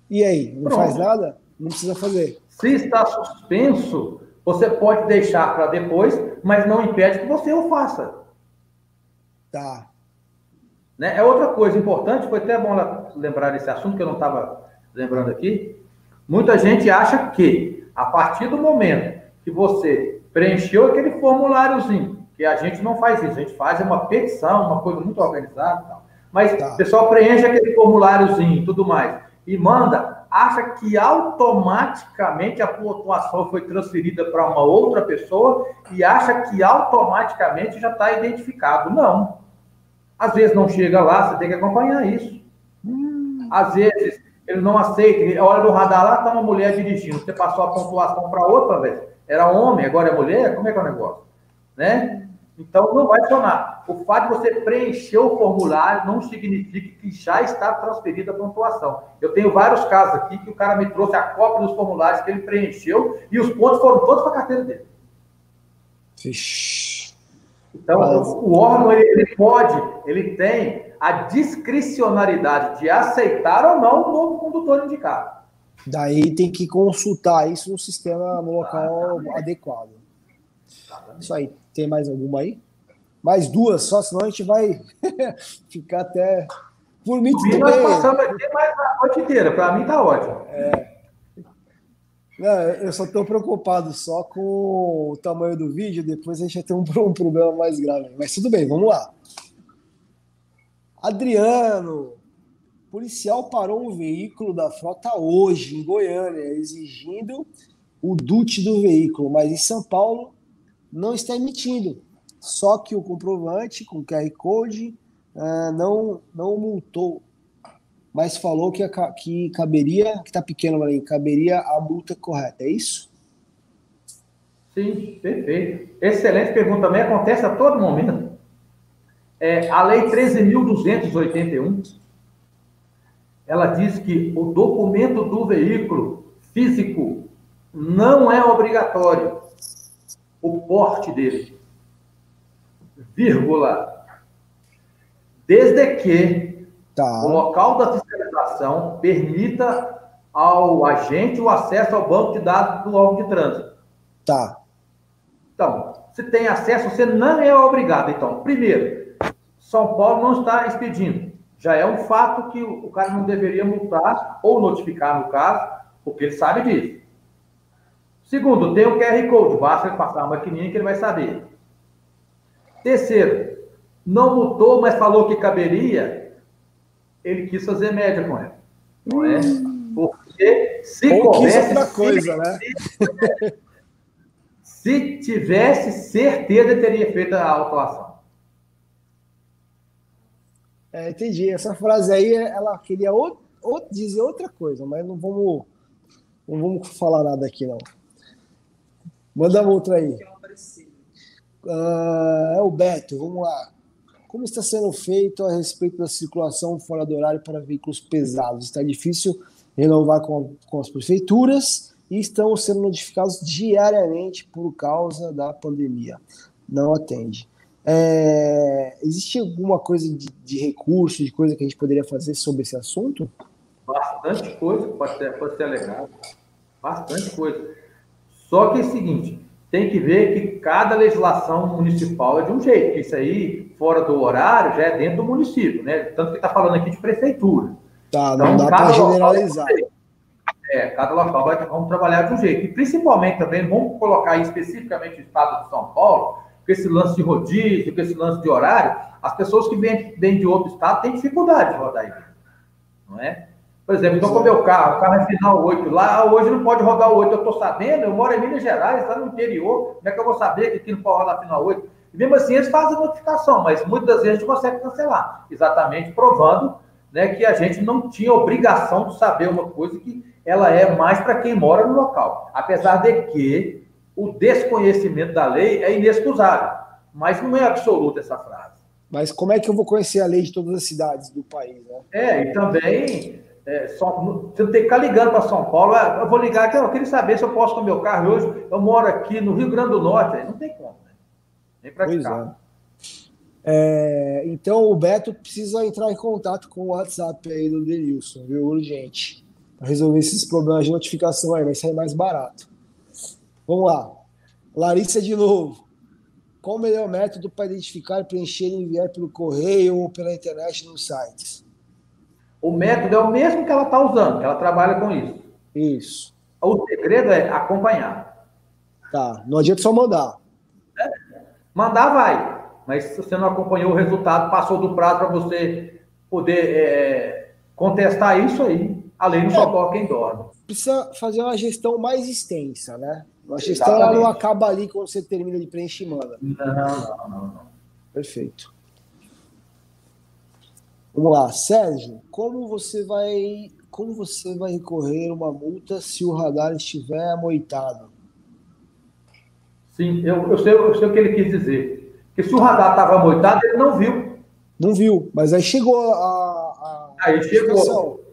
Speaker 1: E aí, não Pronto. faz nada? Não precisa fazer.
Speaker 2: Se está suspenso, você pode deixar para depois, mas não impede que você o faça.
Speaker 1: Tá.
Speaker 2: Né? É outra coisa importante, foi até bom lembrar desse assunto que eu não estava lembrando aqui. Muita gente acha que, a partir do momento que você preencheu aquele formuláriozinho, que a gente não faz isso, a gente faz uma petição, uma coisa muito organizada, tal. mas tá. o pessoal preenche aquele formuláriozinho e tudo mais, e manda, acha que automaticamente a pontuação foi transferida para uma outra pessoa e acha que automaticamente já está identificado. Não. Às vezes não chega lá, você tem que acompanhar isso. Hum. Às vezes ele não aceita, olha no radar lá, está uma mulher dirigindo, você passou a pontuação para outra vez. Era homem, agora é mulher, como é que é o negócio? Né? Então não vai funcionar. O fato de você preencher o formulário não significa que já está transferida a pontuação. Eu tenho vários casos aqui que o cara me trouxe a cópia dos formulários que ele preencheu e os pontos foram todos para a carteira dele.
Speaker 1: Vixe.
Speaker 2: Então, o órgão ele, ele, pode, ele tem a discricionariedade de aceitar ou não o novo condutor indicado.
Speaker 1: Daí tem que consultar isso no sistema, no local adequado. Isso aí. Tem mais alguma aí? Mais duas só, senão a gente vai ficar até.
Speaker 2: Por mim, tudo nós passamos aqui mais a noite inteira. Para mim, tá ótimo. É.
Speaker 1: Eu só estou preocupado só com o tamanho do vídeo, depois a gente vai ter um, um problema mais grave. Mas tudo bem, vamos lá. Adriano, policial parou um veículo da frota hoje, em Goiânia, exigindo o DUT do veículo, mas em São Paulo não está emitindo. Só que o comprovante com QR Code uh, não, não multou mas falou que, que caberia, que está pequeno ali, caberia a multa correta, é isso?
Speaker 2: Sim, perfeito. Excelente pergunta também, acontece a todo momento. É, a Lei 13.281, ela diz que o documento do veículo físico não é obrigatório, o porte dele, vírgula, desde que Tá. O local da fiscalização permita ao agente o acesso ao banco de dados do órgão de trânsito.
Speaker 1: Tá.
Speaker 2: Então, se tem acesso, você não é obrigado. Então, primeiro, São Paulo não está expedindo. Já é um fato que o cara não deveria multar ou notificar no caso, porque ele sabe disso. Segundo, tem o QR Code, basta ele passar uma maquininha que ele vai saber. Terceiro, não multou, mas falou que caberia, ele quis fazer média com ela. Não é? Hum. Porque se
Speaker 1: Ou. Outra coisa, né?
Speaker 2: Se tivesse certeza, teria feito a autuação.
Speaker 1: É, entendi. Essa frase aí, ela queria ou, ou dizer outra coisa, mas não vamos, não vamos falar nada aqui, não. Manda outra aí. Uh, é o Beto, vamos lá. Como está sendo feito a respeito da circulação fora do horário para veículos pesados? Está difícil renovar com, com as prefeituras e estão sendo notificados diariamente por causa da pandemia. Não atende. É, existe alguma coisa de, de, recurso, de coisa que a gente poderia fazer sobre esse assunto?
Speaker 2: Bastante coisa pode ser, pode ser alegado. Bastante coisa. Só que é o seguinte, tem que ver que cada legislação municipal é de um jeito. Isso aí, fora do horário, já é dentro do município, né? Tanto que está falando aqui de prefeitura.
Speaker 1: Tá, não então, dá para generalizar.
Speaker 2: É, cada local vai vamos trabalhar de um jeito. E principalmente também, vamos colocar aí especificamente o estado de São Paulo, com esse lance de rodízio, com esse lance de horário, as pessoas que vêm, vêm de outro estado têm dificuldade de rodar aí. Não é? Por exemplo, estou com o meu carro, o carro é final 8 lá, hoje não pode rodar o 8, eu estou sabendo, eu moro em Minas Gerais, lá no interior, como é que eu vou saber que aqui não pode rodar final 8? E mesmo assim eles fazem notificação, mas muitas vezes a gente consegue cancelar, exatamente provando né, que a gente não tinha obrigação de saber uma coisa que ela é mais para quem mora no local. Apesar de que o desconhecimento da lei é inexcusável, mas não é absoluta essa frase.
Speaker 1: Mas como é que eu vou conhecer a lei de todas as cidades do país? Né?
Speaker 2: É, e também é, só, você não tem que ficar ligando para São Paulo. Ah, eu vou ligar aqui, eu queria saber se eu posso com o meu carro hoje. Eu moro aqui no Rio Grande do Norte, não tem como? Nem praticar.
Speaker 1: É. é. então o Beto precisa entrar em contato com o WhatsApp aí do Denilson, viu? Urgente. Para resolver esses problemas de notificação aí, vai sair mais barato. Vamos lá. Larissa de novo. Qual o melhor método para identificar, preencher e enviar pelo correio ou pela internet nos sites?
Speaker 2: O método é o mesmo que ela está usando, que ela trabalha com isso.
Speaker 1: Isso.
Speaker 2: O segredo é acompanhar.
Speaker 1: Tá. Não adianta só mandar.
Speaker 2: Mandar vai. Mas se você não acompanhou o resultado, passou do prazo para você poder é, contestar isso aí. A lei não só toca quem dorme.
Speaker 1: Precisa fazer uma gestão mais extensa, né? A gestão ela não acaba ali quando você termina de preencher e manda.
Speaker 2: Não, não, não, não.
Speaker 1: Perfeito. Vamos lá, Sérgio, como você vai como você vai recorrer uma multa se o radar estiver amoitado?
Speaker 2: Sim, eu, eu, sei, eu sei o que ele quis dizer. Que se o radar estava amoitado, ele não viu.
Speaker 1: Não viu, mas aí chegou a. a
Speaker 2: aí chegou.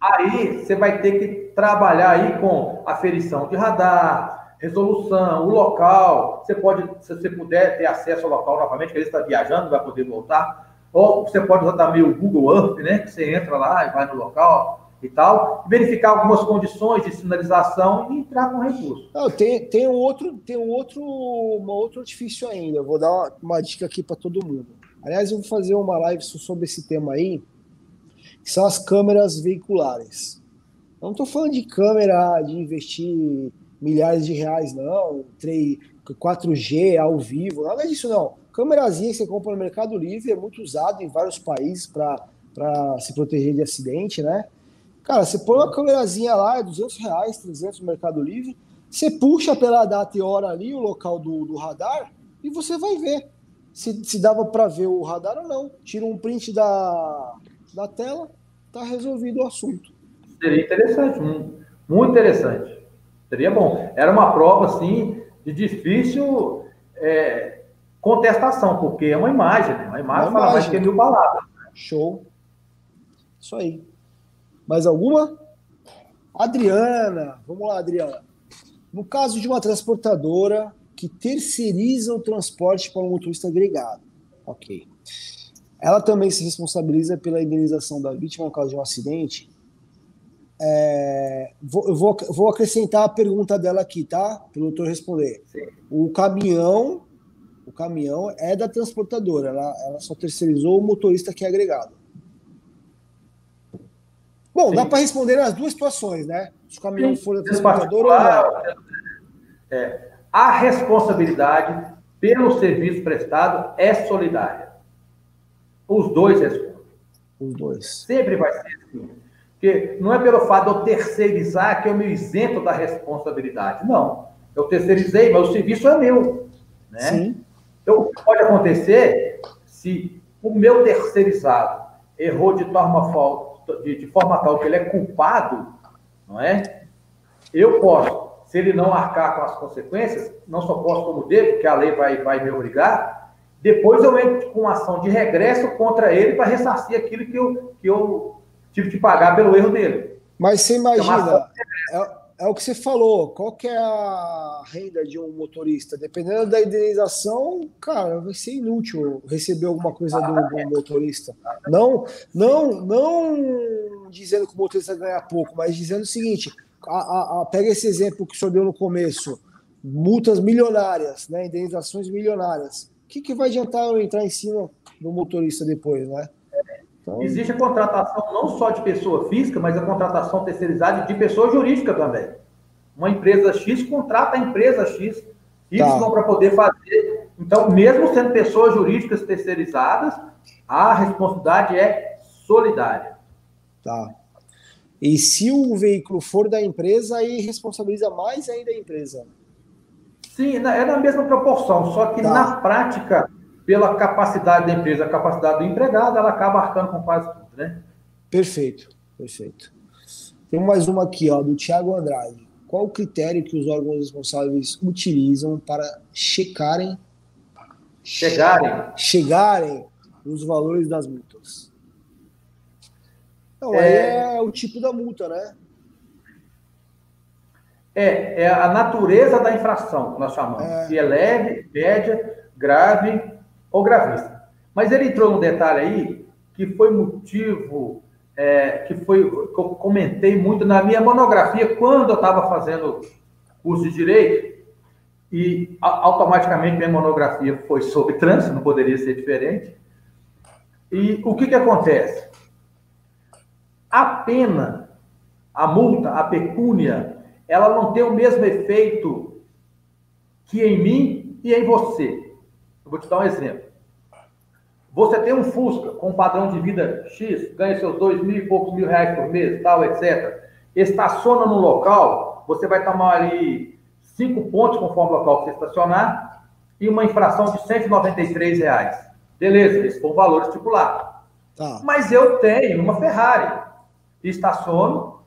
Speaker 2: Aí você vai ter que trabalhar aí com aferição de radar, resolução, o local. Você pode, se você puder ter acesso ao local novamente, que ele está viajando, vai poder voltar. Ou você pode usar também o Google Earth, né? Que você entra lá e vai no local e tal, verificar algumas condições de sinalização e entrar com recurso.
Speaker 1: Não, tem, tem um outro, tem um outro, uma outro artifício ainda. Eu vou dar uma, uma dica aqui para todo mundo. Aliás, eu vou fazer uma live sobre esse tema aí, que são as câmeras veiculares. Não estou falando de câmera de investir milhares de reais, não, 3, 4G ao vivo, nada disso não Câmerazinha que você compra no Mercado Livre é muito usado em vários países para se proteger de acidente, né? Cara, você põe uma câmerazinha lá, é 200 reais, 300 no Mercado Livre, você puxa pela data e hora ali o local do, do radar e você vai ver se, se dava para ver o radar ou não. Tira um print da, da tela, tá resolvido o assunto.
Speaker 2: Seria interessante, muito interessante. Seria bom. Era uma prova, assim, de difícil é, contestação, porque é uma imagem, né? Uma imagem uma fala imagem. mais que mil palavras.
Speaker 1: Show. Isso aí. Mais alguma? Adriana, vamos lá, Adriana. No caso de uma transportadora que terceiriza o transporte para um motorista agregado, ok. Ela também se responsabiliza pela indenização da vítima no caso de um acidente. É, vou, vou, vou acrescentar a pergunta dela aqui, tá? Para o doutor responder. O caminhão o caminhão é da transportadora, ela, ela só terceirizou o motorista que é agregado. Bom, Sim. dá para responder nas duas situações, né? Se o caminhão Sim. for da transportadora ou não.
Speaker 2: É, a responsabilidade pelo serviço prestado é solidária. Os dois respondem.
Speaker 1: Os dois.
Speaker 2: Sempre vai ser assim. Porque não é pelo fato de eu terceirizar que eu me isento da responsabilidade. Não. Eu terceirizei, mas o serviço é meu. Né? Sim. Então, pode acontecer se o meu terceirizado errou de forma, de, de forma tal que ele é culpado, não é? Eu posso, se ele não arcar com as consequências, não só posso como devo, porque a lei vai, vai me obrigar, depois eu entro com ação de regresso contra ele para ressarcir aquilo que eu, que eu tive que pagar pelo erro dele.
Speaker 1: Mas você imagina, é, é, o que você falou, qual que é a renda de um motorista? Dependendo da indenização, cara, vai ser inútil receber alguma coisa do, do motorista. Não, não, não dizendo que o motorista ganha pouco, mas dizendo o seguinte, a, a, a, pega esse exemplo que o senhor deu no começo, multas milionárias, né, indenizações milionárias. O que, que vai adiantar eu entrar em cima do motorista depois, né?
Speaker 2: Então... Existe a contratação não só de pessoa física, mas a contratação terceirizada de pessoa jurídica também. Uma empresa X contrata a empresa X, Y tá. para poder fazer. Então, mesmo sendo pessoas jurídicas terceirizadas, a responsabilidade é solidária.
Speaker 1: Tá. E se o veículo for da empresa, aí responsabiliza mais ainda a empresa.
Speaker 2: Sim, é na mesma proporção, só que tá. na prática pela capacidade da empresa, a capacidade do empregado, ela acaba arcando com quase tudo, né?
Speaker 1: Perfeito, perfeito. Tem mais uma aqui, ó, do Tiago Andrade. Qual o critério que os órgãos responsáveis utilizam para checarem
Speaker 2: chegarem
Speaker 1: chegarem os valores das multas? Não, é... é o tipo da multa, né?
Speaker 2: É, é a natureza da infração nós chamamos. É... Se é leve, média, grave ou gravista. Mas ele entrou num detalhe aí que foi motivo, é, que foi que eu comentei muito na minha monografia quando eu estava fazendo curso de direito e automaticamente minha monografia foi sobre trânsito, não poderia ser diferente. E o que, que acontece? A pena, a multa, a pecúnia, ela não tem o mesmo efeito que em mim e em você. Eu vou te dar um exemplo. Você tem um Fusca com um padrão de vida X, ganha seus dois mil e poucos mil reais por mês, tal, etc. Estaciona no local, você vai tomar ali cinco pontos conforme o local que você estacionar e uma infração de 193 reais. Beleza, esse foi o valor estipulado. Tá. Mas eu tenho uma Ferrari, estaciono,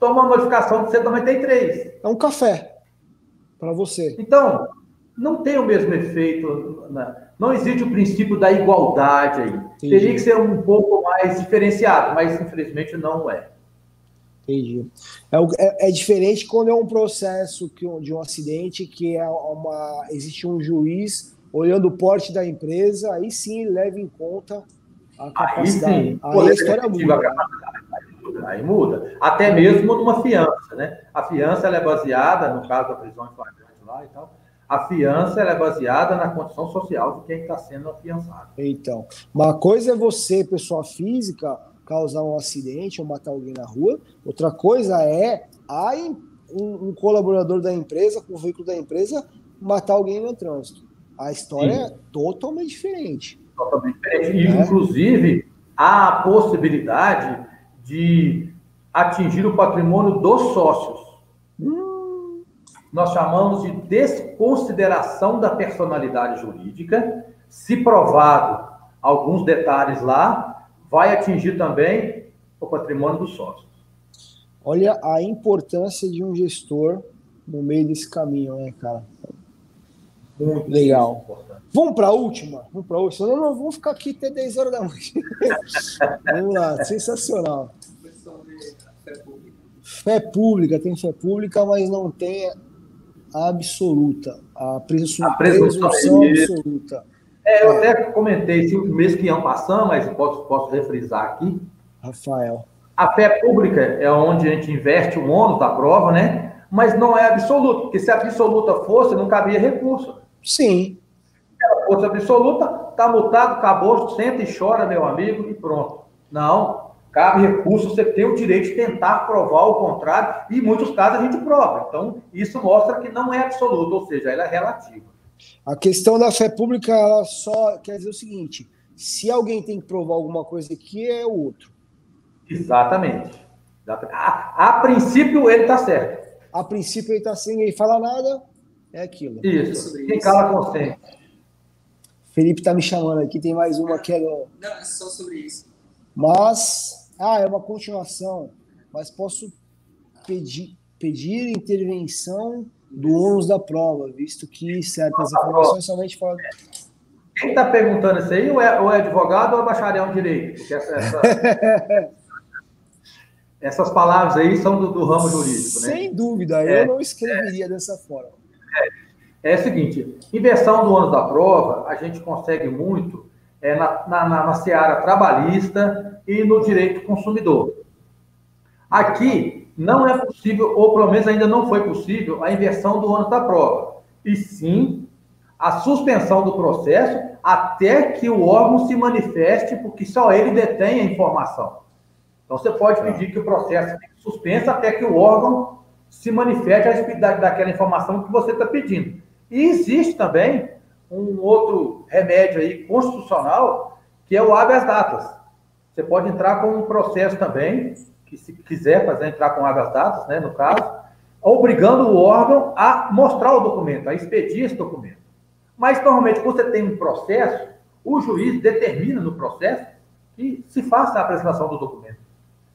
Speaker 2: tomo uma modificação de 193.
Speaker 1: É um café para você.
Speaker 2: Então, não tem o mesmo efeito. Né? Não existe o princípio da igualdade aí. Entendi. Teria que ser um pouco mais diferenciado, mas infelizmente não é.
Speaker 1: Entendi. É, é, é diferente quando é um processo que, de um acidente que é uma, existe um juiz olhando o porte da empresa, aí sim ele leva em conta a capacidade. Aí, sim,
Speaker 2: aí a história muda. Aí muda. Até mesmo numa fiança, né? A fiança é baseada, no caso da prisão em flagrante lá e tal, a fiança é baseada na condição social de quem está sendo afiançado.
Speaker 1: Então, uma coisa é você, pessoa física, causar um acidente ou matar alguém na rua, outra coisa é a, um, um, colaborador da empresa, com o veículo da empresa, matar alguém no trânsito. A história Sim. é totalmente diferente.
Speaker 2: Totalmente diferente. E, é. inclusive, há a possibilidade de atingir o patrimônio dos sócios. Hum nós chamamos de desconsideração da personalidade jurídica. Se provado alguns detalhes lá, vai atingir também o patrimônio dos sócios.
Speaker 1: Olha a importância de um gestor no meio desse caminho, né, cara? Muito legal. Vamos para a última? Vamos para a última. Não, não, vamos ficar aqui até 10 horas da noite. vamos lá, sensacional. Fé pública, tem fé pública, mas não tem absoluta, a presunção, a presunção, absoluta.
Speaker 2: É, eu é. até comentei isso mês que iam passando, mas posso, posso refrisar aqui.
Speaker 1: Rafael.
Speaker 2: A fé pública é onde a gente inverte o ônus da prova, né? Mas não é absoluta, porque se absoluta fosse, não cabia recurso.
Speaker 1: Sim.
Speaker 2: Se ela fosse absoluta, tá multado, acabou, senta e chora, meu amigo, e pronto. Não, cabe recurso, você tem o direito de tentar provar o contrário, e em muitos casos a gente prova. Então, isso mostra que não é absoluto, ou seja, ela é relativa.
Speaker 1: A questão da fé pública, ela só quer dizer o seguinte: se alguém tem que provar alguma coisa aqui, é o outro.
Speaker 2: Exatamente. A, a princípio, ele está certo.
Speaker 1: A princípio, ele está sem ninguém fala nada, é aquilo.
Speaker 2: Isso, quem cala consente.
Speaker 1: Felipe está me chamando aqui, tem mais uma que é.
Speaker 3: Não, é só sobre isso
Speaker 1: Mas, ah, é uma continuação, mas posso pedir, pedir intervenção do ônus da prova, visto que certas informações somente falam.
Speaker 2: Quem está perguntando isso aí, ou é, ou é, advogado ou é bacharel em direito? Porque essa, essa... essas palavras aí são do, do ramo jurídico,
Speaker 1: né? Sem dúvida, eu é, não escreveria é, dessa forma.
Speaker 2: É, é o seguinte: inversão do ônus da prova, a gente consegue muito é, na, na, na seara trabalhista e no direito consumidor. Aqui não é possível, ou pelo menos ainda não foi possível, a inversão do ônus da prova. E sim a suspensão do processo até que o órgão se manifeste, porque só ele detém a informação. Então, você pode tá. pedir que o processo fique suspenso até que o órgão se manifeste a respeito daquela informação que você está pedindo. E existe também um outro remédio aí constitucional, que é o habeas datas. Você pode entrar com um processo também, que se quiser fazer entrar com habeas datas, né, no caso, obrigando o órgão a mostrar o documento, a expedir esse documento. Mas, normalmente, quando você tem um processo, o juiz determina no processo que se faça a apresentação do documento.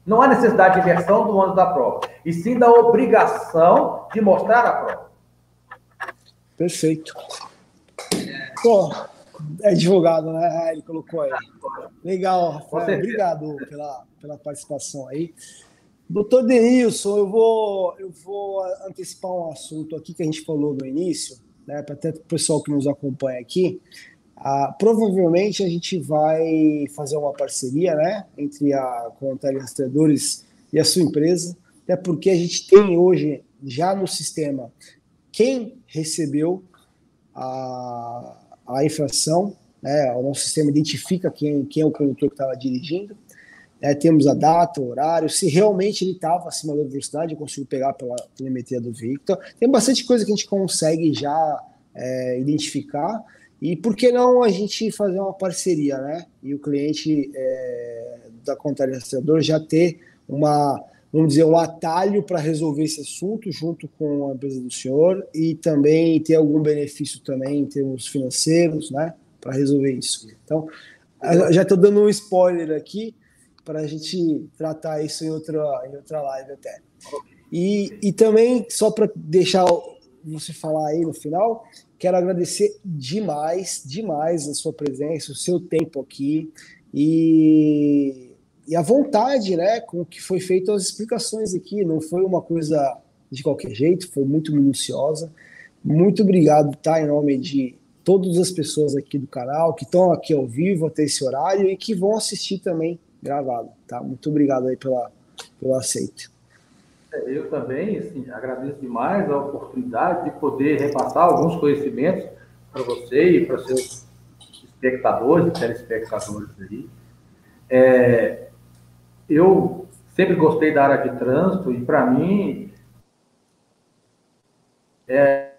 Speaker 2: Não há necessidade de versão do ônus da prova, e sim da obrigação de mostrar a prova.
Speaker 1: Perfeito. Pô, é advogado, né? Ah, ele colocou aí. Legal, Rafael. Obrigado pela, pela participação aí. Doutor Denilson, eu vou, eu vou antecipar um assunto aqui que a gente falou no início, né, para até o pessoal que nos acompanha aqui. Ah, provavelmente a gente vai fazer uma parceria né, entre a Contábil Rastreadores e a sua empresa, até porque a gente tem hoje já no sistema quem recebeu a, a infração, né, o nosso sistema identifica quem, quem é o condutor que estava dirigindo, é, temos a data, o horário, se realmente ele estava acima da velocidade, eu consigo pegar pela telemetria do veículo. Então, tem bastante coisa que a gente consegue já é, identificar. E por que não a gente fazer uma parceria, né? E o cliente é, da contabilizador já ter uma, vamos dizer, um atalho para resolver esse assunto junto com a empresa do senhor e também ter algum benefício também em termos financeiros, né? Para resolver isso. Então, já estou dando um spoiler aqui, para a gente tratar isso em outra, em outra live até. E, e também, só para deixar você falar aí no final, quero agradecer demais, demais a sua presença, o seu tempo aqui e, e a vontade né, com que foi feito as explicações aqui. Não foi uma coisa de qualquer jeito, foi muito minuciosa. Muito obrigado, tá? Em nome de todas as pessoas aqui do canal que estão aqui ao vivo até esse horário e que vão assistir também gravado, tá? Muito obrigado aí pela, pelo aceito.
Speaker 2: É, eu também, assim, agradeço demais a oportunidade de poder repassar alguns conhecimentos para você e para seus espectadores telespectadores aí. É, eu sempre gostei da área de trânsito e, para mim, é,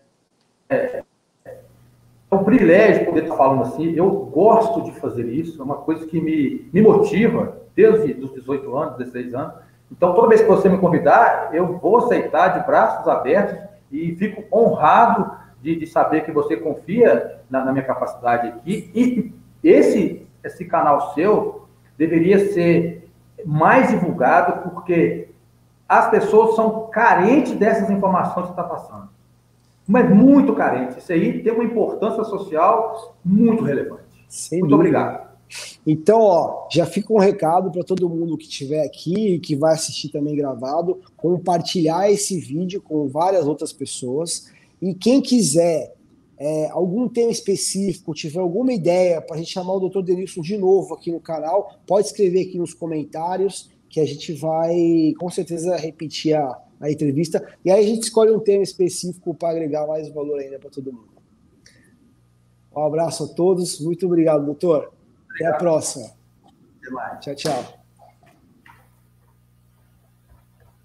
Speaker 2: é, é um privilégio poder estar falando assim. Eu gosto de fazer isso, é uma coisa que me, me motiva desde os 18 anos, 16 anos. Então, toda vez que você me convidar, eu vou aceitar de braços abertos e fico honrado de, de saber que você confia na, na, minha capacidade aqui. E esse, esse canal seu deveria ser mais divulgado, porque as pessoas são carentes dessas informações que está passando mas muito carente. Isso aí tem uma importância social muito relevante. Sem muito dúvida. obrigado.
Speaker 1: Então, ó, já fica um recado para todo mundo que estiver aqui e que vai assistir também gravado, compartilhar esse vídeo com várias outras pessoas. E quem quiser é, algum tema específico, tiver alguma ideia para a gente chamar o Dr. Denilson de novo aqui no canal, pode escrever aqui nos comentários que a gente vai com certeza repetir a, a entrevista. E aí a gente escolhe um tema específico para agregar mais valor ainda para todo mundo. Um abraço a todos. Muito obrigado, doutor. Obrigado. Até a próxima. Até mais. Tchau, tchau.